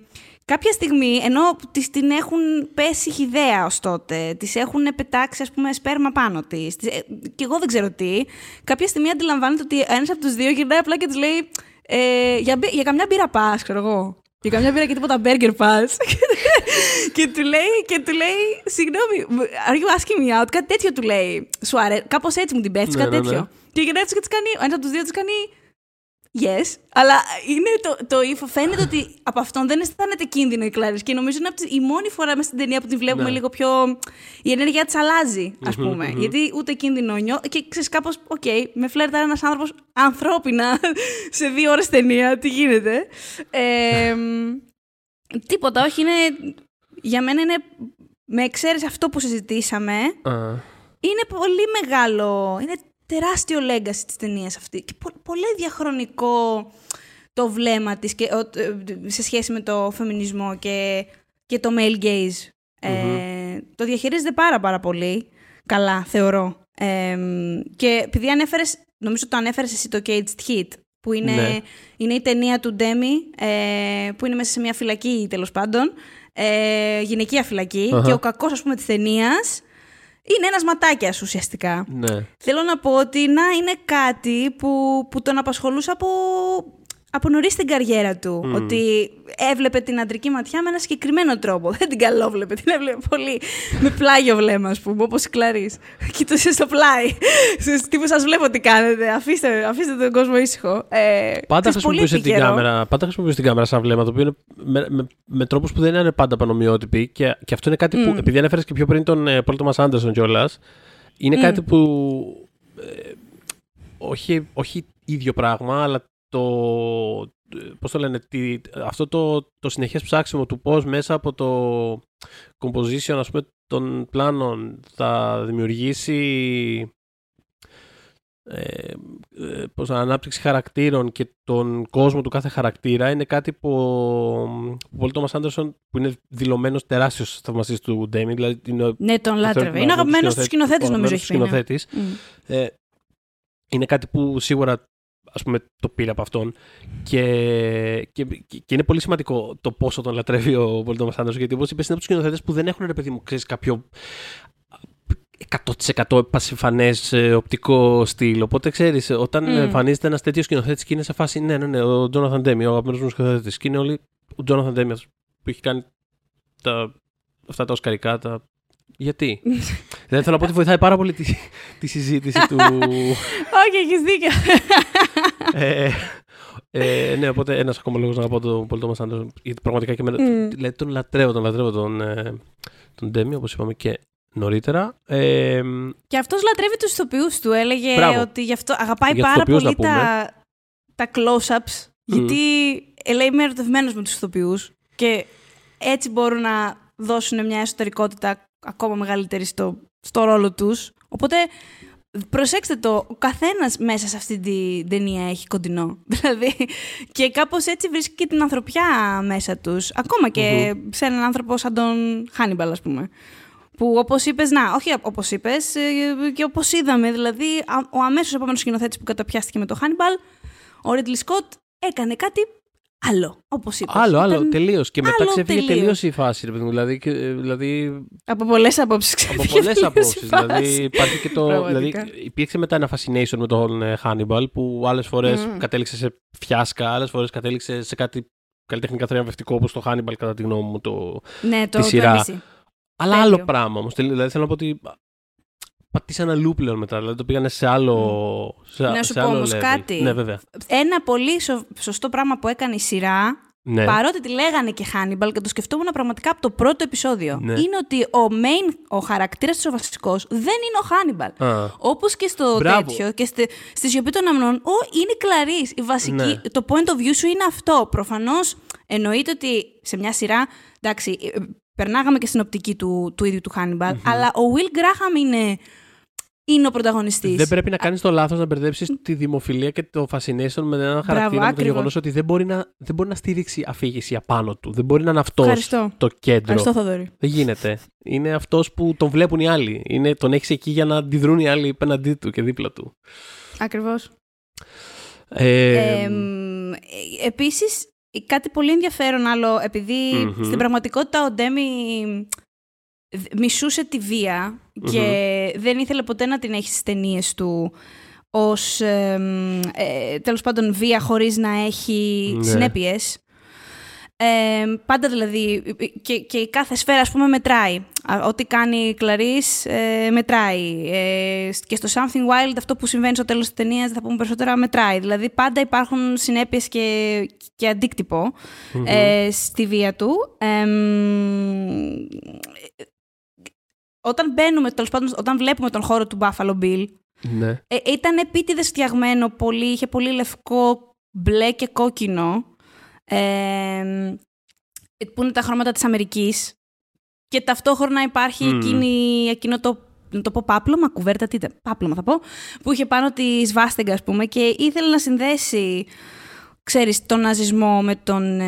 B: κάποια στιγμή, ενώ τις την έχουν πέσει χιδέα ως τότε, τις έχουν πετάξει, ας πούμε, σπέρμα πάνω της, τις- ε, και εγώ δεν ξέρω τι, κάποια στιγμή αντιλαμβάνεται ότι ένας από τους δύο γυρνάει απλά και της λέει ε, για, μπι- για καμιά μπύρα πας, ξέρω εγώ. Για καμιά μπύρα και τίποτα burger πας. και, του λέει, και του λέει, συγγνώμη, are you asking me out? Κάτι τέτοιο του λέει. Σου αρέσει. Κάπως έτσι μου την πέφτεις,
C: Ναι,
B: κάτι
C: ναι,
B: τέτοιο.
C: ναι.
B: Και γυρνάει έτσι και της κάνει, ο ένας από τους δύο της κάνει Yes, αλλά είναι το, το ύφο. Φαίνεται ότι από αυτόν δεν αισθάνεται κίνδυνο η Κλάρις και νομίζω είναι από τις- η μόνη φορά μέσα στην ταινία που τη βλέπουμε
C: Ναι.
B: λίγο πιο. Η ενέργειά της αλλάζει, ας πούμε. Γιατί ούτε κίνδυνο νιώ. Και ξέρεις, κάπως, οκ, με φλερτάρει ένας άνθρωπος ανθρώπινα σε δύο ώρες ταινία. Τι γίνεται. Ε, μ, τίποτα, όχι, είναι. Για μένα είναι με εξαίρεση αυτό που συζητήσαμε,
C: Α,
B: είναι πολύ μεγάλο, είναι τεράστιο legacy της ταινίας αυτή και πο- πολύ διαχρονικό το βλέμμα της και, ο- ε, σε σχέση με το φεμινισμό και, και το male gaze. Ε, το διαχειρίζεται πάρα πάρα πολύ καλά, θεωρώ. Ε, και επειδή ανέφερες, νομίζω το ανέφερες εσύ το Caged Hit, που είναι,
C: Ναι.
B: είναι η ταινία του Ντέμι, ε, που είναι μέσα σε μια φυλακή τέλος πάντων, ε, γυναικεία φυλακή,
C: Αχα.
B: και ο κακός ας πούμε της ταινίας είναι ένας ματάκιας ουσιαστικά.
C: ναι.
B: Θέλω να πω ότι να είναι κάτι που, που τον απασχολούσε από, από νωρίς στην καριέρα του.
C: Μμμ.
B: Ότι έβλεπε την αντρική ματιά με ένα συγκεκριμένο τρόπο. Δεν την καλόβλεπε, την έβλεπε πολύ με πλάγιο βλέμμα, ας πούμε, όπως η Κλαρή. Κοίτασε στο πλάι. Τύπου σας βλέπω τι κάνετε. Αφήστε, αφήστε τον κόσμο ήσυχο. Ε,
C: Πάντα
B: ξέρεις, πολύ
C: χρησιμοποιούσε την
B: επίκαιρο.
C: κάμερα, πάντα χρησιμοποιούσε την κάμερα σαν βλέμμα, το οποίο είναι με, με, με τρόπους που δεν είναι πάντα πανομοιότυποι. Και, και αυτό είναι κάτι που,
B: Μμ.
C: επειδή ανέφερες και πιο πριν τον ε, Paul Thomas Anderson κιόλας, είναι
B: Μμ.
C: κάτι που. ε, όχι, όχι ίδιο πράγμα, αλλά το. ε, Πώς το λένε, τι, αυτό το, το συνεχές ψάξιμο του πώς μέσα από το composition ας πούμε, των πλάνων θα δημιουργήσει ε, ε, πώς, ανάπτυξη χαρακτήρων και τον κόσμο του κάθε χαρακτήρα είναι κάτι που ο Πολ Τόμας Άντερσον που είναι δηλωμένος τεράστιος θαυμαστής του Ντέμι δηλαδή είναι ο
B: Ναι, τον λάτρευε. Είναι αγαπημένος του σκηνοθέτης, νομίζω έχει πει. ναι.
C: σκηνοθέτης
B: Μμ.
C: ε, είναι κάτι που σίγουρα ας πούμε, το πήρε από αυτόν και, και, και είναι πολύ σημαντικό το πόσο τον λατρεύει ο Πολ Τόμας Άντερσον γιατί όπως είπες είναι από τους σκηνοθέτες που δεν έχουν ρε παιδί μου ξέρεις, κάποιο 100% πασιφανές οπτικό στυλ. Οπότε ξέρεις, όταν
B: Μμ.
C: εμφανίζεται ένας τέτοιος σκηνοθέτης και είναι σε φάση, ναι, ναι, ναι, ο Τζόναθαν Ντέμι, ο αγαπημένος μου σκηνοθέτης. Και είναι όλοι ο Τζόναθαν Ντέμι αυτός που έχει κάνει τα, αυτά τα οσκαρικά. Τα... Γιατί; Δεν θέλω να πω ότι βοηθάει πάρα πολύ τη, τη συζήτηση του.
B: Όχι, έχεις δίκιο.
C: ε, ε, ναι, οπότε ένας ακόμα λόγος να αγαπάω τον Πολ Τόμας Άντερσον. Γιατί πραγματικά και εμένα.
B: Μμ.
C: Δηλαδή τον λατρεύω, τον λατρεύω τον, ε, τον Ντέμι, όπως είπαμε και νωρίτερα. Ε,
B: Και αυτός λατρεύει τους ηθοποιούς του. Έλεγε
C: Μπράβο.
B: ότι γι' αυτό αγαπάει
C: Για τους
B: πάρα
C: ηθοποιούς
B: πολύ
C: να
B: τα, τα close-ups. Γιατί ε, λέει είμαι ερωτευμένος με τους ηθοποιούς και έτσι μπορούν να δώσουν μια εσωτερικότητα ακόμα μεγαλύτερη στο, στο ρόλο τους. Οπότε προσέξτε το, ο καθένας μέσα σε αυτή την ταινία έχει κοντινό. Δηλαδή, και κάπως έτσι βρίσκει και την ανθρωπιά μέσα τους. Ακόμα και σε έναν άνθρωπο σαν τον Χάνιμπαλ, ας πούμε. Που όπως είπες, να, όχι όπως είπες, και όπως είδαμε, δηλαδή α- ο αμέσως επόμενος σκηνοθέτης που καταπιάστηκε με το Χάνιμπαλ, ο Ρίτλι Σκοτ έκανε κάτι άλλο. Όπως είπες.
C: Άλλο, άλλο, τελείως. Και μετά
B: άλλο
C: ξέφυγε
B: τελείως.
C: τελείως η φάση, ρε παιδί μου. Δηλαδή, και- ε, δηλαδή
B: Από πολλές απόψεις
C: από πολλές απόψεις. δηλαδή, υπάρχει και το. δηλαδή,
B: Πραγματικά.
C: υπήρξε μετά ένα fascination με τον ε, Hannibal που άλλες φορές
B: Μμμ.
C: κατέληξε σε φιάσκα, άλλες φορές κατέληξε σε κάτι καλλιτεχνικά θριαμβευτικό όπως το Hannibal, κατά τη γνώμη μου. Το...
B: Ναι, το,
C: τη
B: το
C: σειρά.
B: έμβηση.
C: Αλλά
B: Τέλειο.
C: άλλο πράγμα όμως. Δηλαδή, θέλω να πω ότι πατήσανε αλλού πλέον μετά. Δηλαδή, το πήγανε σε άλλο. Σε,
B: Να σου
C: σε
B: πω
C: άλλο
B: όμως
C: level.
B: κάτι.
C: Ναι, βέβαια.
B: Ένα πολύ σο- σωστό πράγμα που έκανε η σειρά,
C: Ναι.
B: παρότι τη λέγανε και Hannibal και το σκεφτόμουν πραγματικά από το πρώτο επεισόδιο,
C: Ναι.
B: είναι ότι ο main, ο χαρακτήρας της ο βασικός, δεν είναι ο Hannibal.
C: Α,
B: Όπως και στο
C: Μπράβο.
B: τέτοιο και στη, στη σιωπή των αμνών, ο, είναι η Κλαρίς. Η βασική,
C: Ναι.
B: το point of view σου είναι αυτό. Προφανώς εννοείται ότι σε μια σειρά, εντάξει, ε, περνάγαμε και στην οπτική του, του ίδιου του Hannibal, αλλά ο Will Graham είναι, είναι ο πρωταγωνιστής.
C: Δεν πρέπει να κάνεις το λάθος να μπερδέψεις τη δημοφιλία και το fascination με ένα χαρακτήρα με το
B: ακριβώς.
C: γεγονός ότι δεν μπορεί, να, δεν μπορεί να στηρίξει αφήγηση απάνω του. Δεν μπορεί να είναι αυτός
B: Ευχαριστώ.
C: το κέντρο.
B: Ευχαριστώ, Θοδωρή.
C: Δεν γίνεται. Είναι αυτός που τον βλέπουν οι άλλοι. Είναι, τον έχεις εκεί για να αντιδρούν οι άλλοι απέναντί του και δίπλα του.
B: Ακριβώς.
C: Ε,
B: Ε, επίσης, κάτι πολύ ενδιαφέρον άλλο, επειδή
C: Μμμ.
B: στην πραγματικότητα ο Ντέμι μισούσε τη βία και δεν ήθελε ποτέ να την έχει στις ταινίες του ως ε, ε, τέλος πάντων βία χωρίς να έχει
C: Ναι.
B: συνέπειες. Ε, πάντα δηλαδή και, και η κάθε σφαίρα ας πούμε μετράει. Α, Ό,τι κάνει η Κλαρίς ε, μετράει. Ε, και στο Something Wild αυτό που συμβαίνει στο τέλος της ταινίας, θα πούμε περισσότερα, μετράει. Δηλαδή πάντα υπάρχουν συνέπειες και, και αντίκτυπο ε, στη βία του. Εμ, όταν μπαίνουμε, τέλος πάντων, όταν βλέπουμε τον χώρο του Buffalo Bill,
C: ναι.
B: ε, ήταν επίτηδες φτιαγμένο πολύ, είχε πολύ λευκό, μπλε και κόκκινο, ε, που είναι τα χρώματα της Αμερικής. και ταυτόχρονα υπάρχει εκείνη, εκείνο το να το πω πάπλωμα, κουβέρτα, τι ήταν, πάπλωμα θα πω, που είχε πάνω τη σβάστεγγα, ας πούμε, και ήθελε να συνδέσει, ξέρεις, τον ναζισμό με τον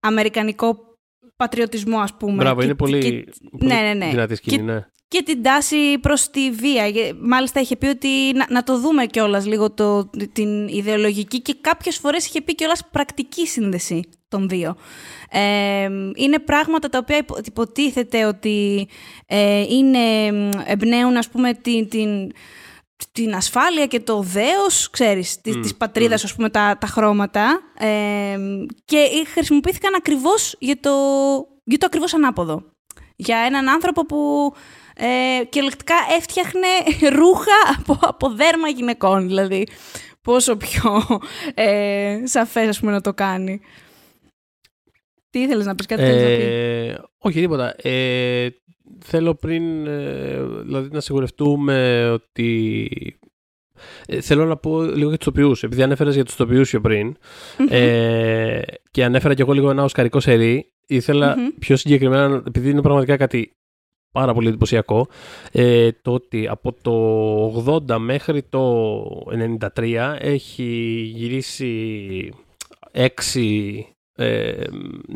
B: αμερικανικό πατριωτισμό, ας πούμε.
C: Μπράβο, είναι πολύ, και, πολύ ναι, ναι, ναι. δυνατή σκηνή, ναι
B: και την τάση προς τη βία. Μάλιστα είχε πει ότι να, το δούμε κιόλας λίγο το, την ιδεολογική και κάποιες φορές είχε πει κιόλας πρακτική σύνδεση των δύο. Ε, είναι πράγματα τα οποία υποτίθεται ότι ε, είναι, εμπνέουν ας πούμε την, την, την ασφάλεια και το δέος, ξέρεις, της, mm, της πατρίδας, ας πούμε, τα, τα χρώματα ε, και χρησιμοποιήθηκαν ακριβώς για το, για το ακριβώς ανάποδο. Για έναν άνθρωπο που ε, κυριολεκτικά έφτιαχνε ρούχα από, από δέρμα γυναικών, δηλαδή. Πόσο πιο ε, σαφές, ας πούμε, να το κάνει. Τι ήθελες να πεις, κάτι ε, να πεις;
C: Όχι, τίποτα. Ε, θέλω πριν, ε, δηλαδή, να σιγουρευτούμε ότι... Ε, θέλω να πω λίγο για τους τοπιού. Επειδή ανέφερες για τους τοπιού πιο πριν ε, και ανέφερα κι εγώ λίγο ένα οσκαρικό σερί, ήθελα πιο συγκεκριμένα, επειδή είναι πραγματικά κάτι πάρα πολύ εντυπωσιακό. Ε, το ότι από το 80 μέχρι το 93 έχει γυρίσει έξι ε,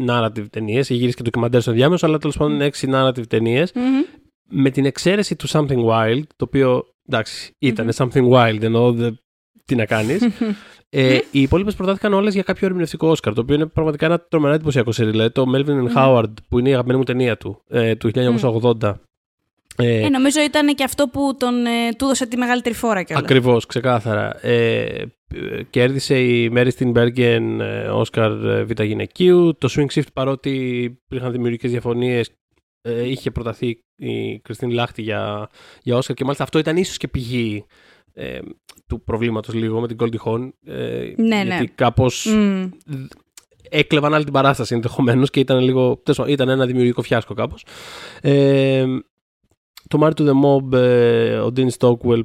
C: narrative ταινίες, έχει γυρίσει και το ντοκιμαντέρ στο διάμεσο, αλλά τέλος πάντων έξι narrative ταινιες με την εξαίρεση του Something Wild, το οποίο εντάξει Something Wild ενώ τι να κάνεις Ε, οι υπόλοιπες προτάθηκαν όλες για κάποιο ερμηνευτικό Όσκαρ, το οποίο είναι πραγματικά ένα τρομερά εντυπωσιακό σερί. Δηλαδή το Melvin and Howard, που είναι η αγαπημένη μου ταινία του, ε, του 1980.
B: Ε, ε, νομίζω ήταν και αυτό που τον, ε, του έδωσε τη μεγαλύτερη φόρα κιόλας.
C: Ακριβώς, ξεκάθαρα. Ε, κέρδισε η Mary Steenburgen Όσκαρ Β' γυναικείου. Το Swing Shift, παρότι υπήρχαν δημιουργικές διαφωνίες, ε, είχε προταθεί η Κριστίν Λάχτη για, για Όσκαρ και μάλιστα αυτό ήταν ίσως και πηγή ε, του προβλήματος λίγο με την Goldie Hawn. Ε, ναι, γιατί ναι. κάπως mm. έκλεβαν άλλη την παράσταση ενδεχομένως και ήταν, λίγο, ήταν ένα δημιουργικό φιάσκο κάπως. Ε, το Mario to the Mob, ε, ο Dean Stockwell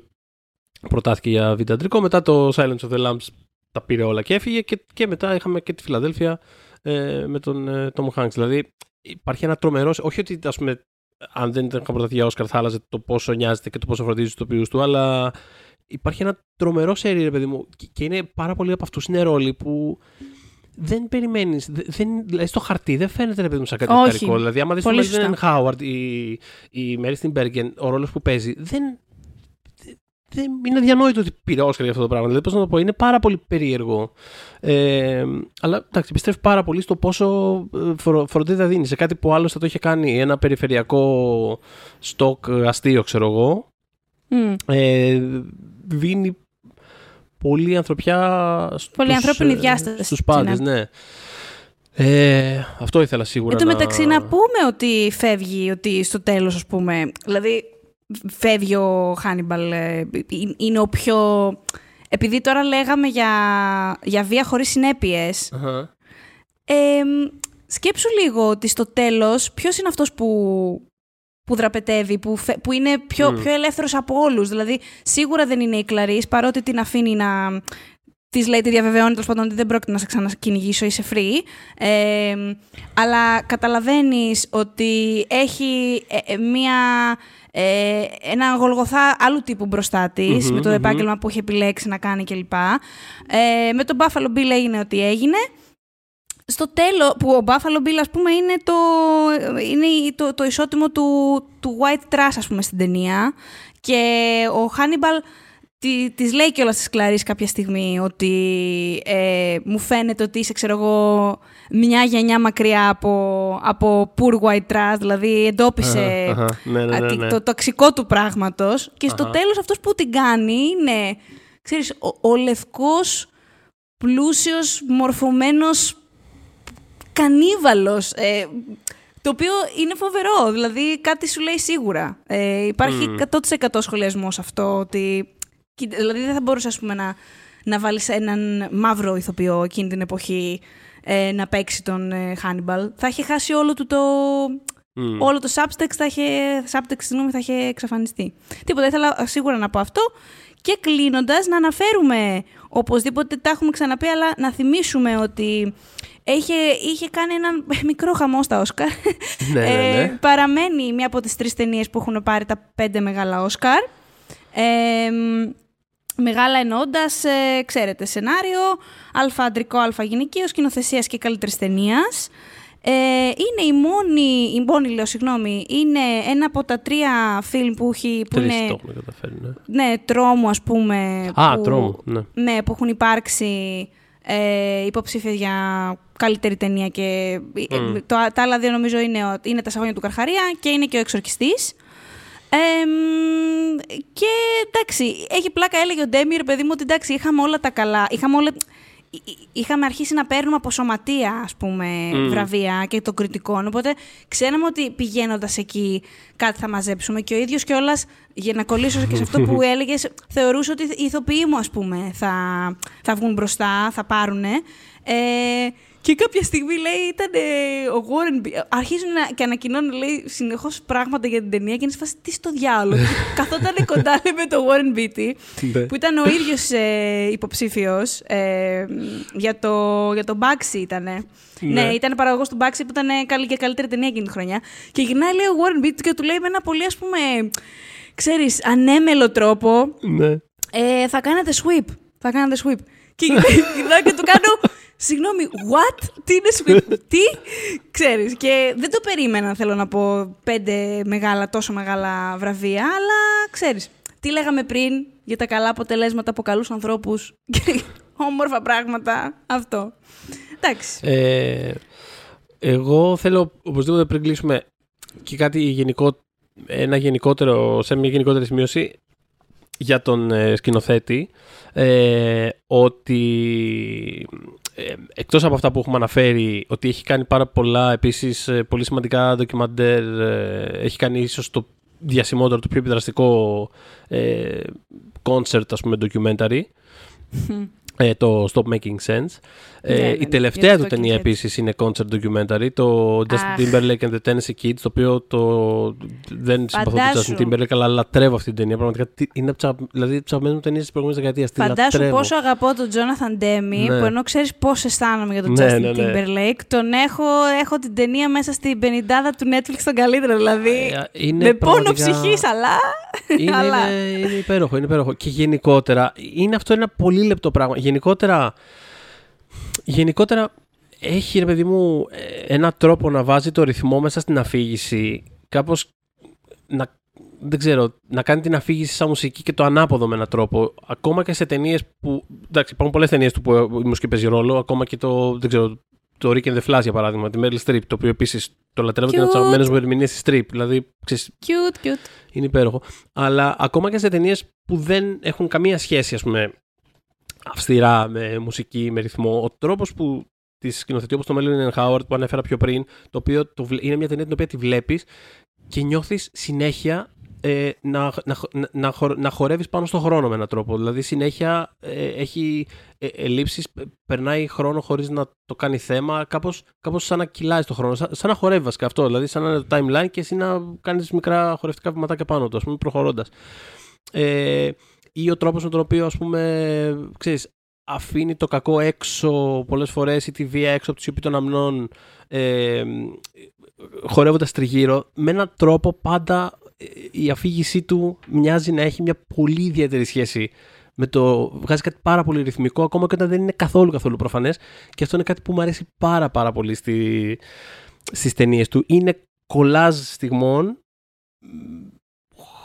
C: προτάθηκε για β' Μετά το Silence of the Lambs τα πήρε όλα και έφυγε και, και μετά είχαμε και τη Φιλαδέλφια ε, με τον ε, Tom Hanks. Δηλαδή υπάρχει ένα τρομερό, όχι ότι ας πούμε αν δεν ήταν προταθεί για Όσκαρ θα άλλαζε το πόσο νοιάζεται και το πόσο φροντίζει τους τοπίου του, αλλά υπάρχει ένα τρομερό σερί, ρε παιδί μου, και είναι πάρα πολλοί από αυτούς είναι ρόλοι που δεν περιμένεις. Δηλαδή στο χαρτί δεν φαίνεται ρε παιδί μου σαν κάτι ιστορικό. Δηλαδή, άμα δεις τον Μέλβιν Χάουαρντ ή η Μέρι Μπέργκεν, ο ρόλος που παίζει, δεν, δεν είναι αδιανόητο ότι πήρε Όσκαρ για αυτό το πράγμα. Δηλαδή, πώς να το πω, είναι πάρα πολύ περίεργο. Ε, αλλά εντάξει, πιστεύω πάρα πολύ στο πόσο ε, φροντίδα δίνει σε κάτι που άλλο θα το είχε κάνει ένα περιφερειακό στόκ αστείο, ξέρω εγώ. Mm. Ε, δίνει πολύ ανθρωπιά στους,
B: πολύ ανθρώπινη ε, διάσταση
C: στους πάντες, ναι. Ε, αυτό ήθελα σίγουρα
B: Εν τω μεταξύ να πούμε ότι φεύγει, ότι στο τέλος ας πούμε, δηλαδή φεύγει ο Χάνιμπαλ, ε, είναι ο πιο... Επειδή τώρα λέγαμε για, για βία χωρίς συνέπειες, ε, σκέψου λίγο ότι στο τέλος ποιος είναι αυτός που που δραπετεύει, που, που είναι πιο, mm. πιο ελεύθερος από όλους. Δηλαδή, σίγουρα δεν είναι η Κλαρίς, παρότι την αφήνει να... Της λέει, τη διαβεβαιώνει τέλος πάντων ότι δεν πρόκειται να σε ξανακυνηγήσω, είσαι free. Ε, αλλά καταλαβαίνεις ότι έχει ε, ε, μία, ε, ένα γολγοθά άλλου τύπου μπροστά της, mm-hmm, με το mm-hmm. επάγγελμα που έχει επιλέξει να κάνει κλπ. Ε, με τον Buffalo Bill έγινε ό,τι έγινε στο τέλος, που ο Buffalo Bill, ας πούμε, είναι το, είναι το, το ισότιμο του, του white trash, ας πούμε, στην ταινία. Και ο Hannibal τη, της λέει κιόλας της Κλαρίς κάποια στιγμή ότι ε, μου φαίνεται ότι είσαι, ξέρω εγώ, μια γενιά μακριά από, από poor white trash, δηλαδή εντόπισε ναι, ναι, ναι, το τοξικό του πράγματος. Και στο τέλος αυτός που την κάνει είναι, ξέρεις, ο, ο λευκός, πλούσιος, μορφωμένος κανίβαλος, ε, το οποίο είναι φοβερό, δηλαδή κάτι σου λέει σίγουρα. Ε, υπάρχει mm. 100% σχολιασμός σε αυτό, ότι, δηλαδή δεν θα μπορούσες ας πούμε, να, να βάλεις έναν μαύρο ηθοποιό εκείνη την εποχή ε, να παίξει τον ε, Hannibal. Θα είχε χάσει όλο του το... Όλο το subtext θα είχε, subtext, συγγνώμη, θα είχε εξαφανιστεί. Τίποτα, ήθελα σίγουρα να πω αυτό. Και κλείνοντας, να αναφέρουμε, οπωσδήποτε τα έχουμε ξαναπεί, αλλά να θυμίσουμε ότι Είχε, είχε κάνει ένα μικρό χαμό στα Όσκαρ.
C: Ναι, ναι, ναι.
B: Ε, παραμένει μία από τις τρεις ταινίες που έχουν πάρει τα πέντε μεγάλα Όσκαρ. Ε, μεγάλα εννοώντα, ε, ξέρετε, σενάριο, αλφα αντρικό, αλφα γυναικείο, σκηνοθεσίας και καλύτερης ταινίας. Ε, είναι η μόνη, η μόνη λέω, συγγνώμη, είναι ένα από τα τρία φιλμ που έχει... Που
C: Τρεις
B: είναι,
C: το έχουμε καταφέρει, ναι.
B: ναι, τρόμου ας πούμε.
C: Α,
B: που,
C: τρόμου, ναι.
B: Ναι, που έχουν υπάρξει ε, υποψήφια για καλύτερη ταινία και ε,
C: Μμ.
B: το, τα άλλα δύο νομίζω είναι, ο- είναι τα σαγόνια του Καρχαρία και είναι και ο εξορκιστής. Ε, μ, και εντάξει, έχει πλάκα, έλεγε ο Ντέμι, ρε παιδί μου, ότι εντάξει, είχαμε όλα τα καλά. Είχαμε, όλα, εί- εί- είχαμε αρχίσει να παίρνουμε από σωματεία, ας πούμε,
C: Μμ.
B: βραβεία και των κριτικών. Οπότε ξέραμε ότι πηγαίνοντας εκεί κάτι θα μαζέψουμε. Και ο ίδιος κιόλας, για να κολλήσω και σε αυτό που έλεγες, θεωρούσε ότι οι ηθοποιοί μου, ας πούμε, θα, θα βγουν μπροστά, θα πάρουνε. Ε, και κάποια στιγμή λέει ήταν ε, ο Warren Beatty. Αρχίζουν να, και ανακοινώνουν λέει συνεχώς πράγματα για την ταινία και είναι σε φάση τι στο διάλογο. Και Καθόταν κοντά λέει, με τον Warren Beatty
C: Ναι.
B: που ήταν ο ίδιος ε, υποψήφιος ε, για, το, για το Baxi ήτανε. Ναι,
C: Ναι.
B: ήταν παραγωγός του Baxi που ήταν ε, καλή και καλύτερη ταινία εκείνη τη χρονιά. Και γυρνάει λέει ο Warren Beatty και του λέει με ένα πολύ ας πούμε, ξέρεις, ανέμελο τρόπο
C: ναι.
B: ε, θα κάνετε sweep. Θα κάνετε sweep. Και γυρνάω και του κάνω. Συγγνώμη, what? Τι είναι sweep? Τι; Ξέρεις, και δεν το περίμενα, θέλω να πω, πέντε μεγάλα, τόσο μεγάλα βραβεία, αλλά ξέρεις, τι λέγαμε πριν για τα καλά αποτελέσματα από καλούς ανθρώπους και όμορφα πράγματα, αυτό. Εντάξει.
C: Ε, εγώ θέλω οπωσδήποτε πριν κλείσουμε και κάτι γενικό, ένα γενικότερο, σε μια γενικότερη σημείωση για τον ε, σκηνοθέτη ε, ότι ε, εκτός από αυτά που έχουμε αναφέρει ότι έχει κάνει πάρα πολλά επίσης ε, πολύ σημαντικά ντοκιμαντέρ ε, έχει κάνει ίσως το διασημότερο, το πιο επιδραστικό ε, concert ας πούμε documentary ε, το Stop Making Sense. Ε,
B: Ναι, ναι,
C: η
B: ναι,
C: τελευταία
B: για
C: του
B: το
C: ταινία
B: Talking Heads.
C: επίσης είναι concert documentary, το Justin
B: Αχ.
C: Timberlake and the Tennessee Kids, το οποίο το... δεν συμπαθώ τον
B: Φαντάσου.
C: Justin Timberlake, αλλά λατρεύω αυτή την ταινία. Πραγματικά τι- είναι από τις δηλαδή, ψαγμένες μου ταινίες της προηγούμενης δεκαετίας. Τη
B: Φαντάσου
C: λατρεύω.
B: πόσο αγαπώ τον Τζόναθαν Ντέμι,
C: Ναι.
B: που ενώ ξέρεις πώς αισθάνομαι για τον
C: Ναι,
B: Justin
C: ναι, ναι.
B: Timberlake, τον έχω, έχω την ταινία μέσα στην πενιντάδα του Netflix τον καλύτερο. Δηλαδή.
C: Ε, είναι
B: με πόνο
C: πραγματικά-
B: ψυχής, αλλά.
C: είναι,
B: αλλά.
C: είναι, είναι υπέροχο, είναι υπέροχο. Και γενικότερα, είναι αυτό ένα πολύ λεπτό πράγμα. Γενικότερα, γενικότερα έχει, ρε παιδί μου, ε, ένα τρόπο να βάζει το ρυθμό μέσα στην αφήγηση. Κάπως, να, δεν ξέρω, να κάνει την αφήγηση σαν μουσική και το ανάποδο με έναν τρόπο. Ακόμα και σε ταινίες που, εντάξει, υπάρχουν πολλές ταινίες του που η μουσική παίζει ρόλο. Ακόμα και το, δεν ξέρω, το Rick and the Flash για παράδειγμα, τη Meryl Streep, το οποίο επίσης το λατρεύω και είναι από τις
B: Cute.
C: αγαπημένες μου ερμηνείες της Streep. Δηλαδή, ξέρεις,
B: Cute, cute.
C: είναι υπέροχο. Αλλά ακόμα και σε ταινίες που δεν έχουν καμία σχέση, ας πούμε, αυστηρά με μουσική, με ρυθμό, ο τρόπος που τη σκηνοθετεί όπως το Μέλλον Howard που ανέφερα πιο πριν, το οποίο το, βλέ- είναι μια ταινία την οποία τη βλέπεις και νιώθεις συνέχεια ε, να, να, να, να, χο- να χορεύεις πάνω στον χρόνο με έναν τρόπο. Δηλαδή συνέχεια ε, έχει ε, ελλείψεις, πε- περνάει χρόνο χωρίς να το κάνει θέμα, κάπως, κάπως σαν να κυλάει το χρόνο, σαν, σαν να χορεύει βασικά αυτό, δηλαδή σαν να είναι το timeline και εσύ να κάνεις μικρά χορευτικά βηματάκια πάνω του, ας πούμε, προχωρώντας. Ε, ή ο τρόπος με τον οποίο, ας πούμε, ξέρεις, αφήνει το κακό έξω πολλές φορές ή τη βία έξω από τη σιωπή των αμνών ε, χορεύοντας τριγύρω με έναν τρόπο πάντα ε, η αφήγησή του μοιάζει να έχει μια πολύ ιδιαίτερη σχέση με το βγάζει κάτι πάρα πολύ ρυθμικό ακόμα και όταν δεν είναι καθόλου καθόλου προφανές. Και αυτό είναι κάτι που μου αρέσει πάρα πάρα πολύ στη, στις ταινίες του. Είναι κολάζ στιγμών μ,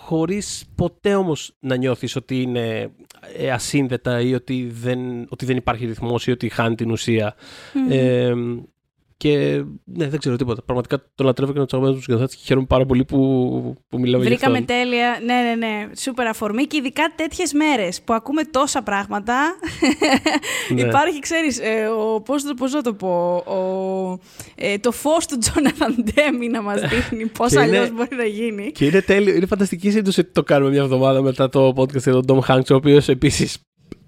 C: χωρίς ποτέ όμως να νιώθεις ότι είναι ε, ασύνδετα ή ότι δεν, ότι δεν υπάρχει ρυθμός ή ότι χάνει την ουσία.
B: Μμμ.
C: Ε, και ναι, δεν ξέρω τίποτα. Πραγματικά το λατρεύω και να τους αγαπήσω τους σκηνοθέτες και χαίρομαι πάρα πολύ που, που μιλάμε για
B: Βρήκαμε
C: αυτόν.
B: τέλεια. Ναι, ναι, ναι. Σούπερ αφορμή και ειδικά τέτοιες μέρες που ακούμε τόσα πράγματα.
C: Ναι.
B: Υπάρχει, ξέρεις, ε, ο, πώς, το- πώς να το πω, ο, ε, το φως του Τζόναθαν Ντέμι να μας δείχνει πώς
C: Και είναι-
B: αλλιώς μπορεί να γίνει.
C: Και είναι τέλειο, είναι φανταστική σύντοση ότι το κάνουμε μια εβδομάδα μετά το podcast για τον Tom Hanks, ο οποίος επίσης.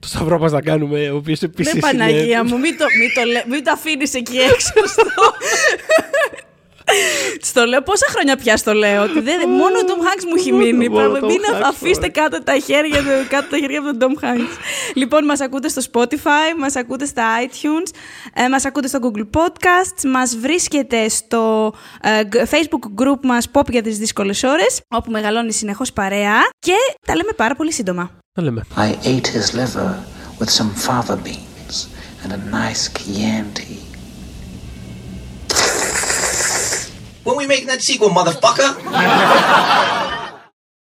C: Το σταυρό μας να κάνουμε, ο οποίος επίσης.
B: Ναι, Παναγία μου, μην το, μην το, λέ- μην το αφήνεις εκεί έξω. Στο... Στο λέω πόσα χρόνια πια στο λέω. Ότι δεν, μόνο ο Tom Hanks μου έχει μείνει. Μην αφήστε κάτω τα χέρια, κάτω τα χέρια από τον Tom Hanks. Λοιπόν, μας ακούτε στο Spotify, μας ακούτε στα iTunes, ε, μας ακούτε στο Google Podcasts, μας βρίσκεται στο ε, Facebook group μας Pop για τις δύσκολες ώρες, όπου μεγαλώνει συνεχώς παρέα και τα λέμε πάρα πολύ σύντομα.
D: I ate his liver with some fava beans and a nice Chianti. When we make that sequel, motherfucker!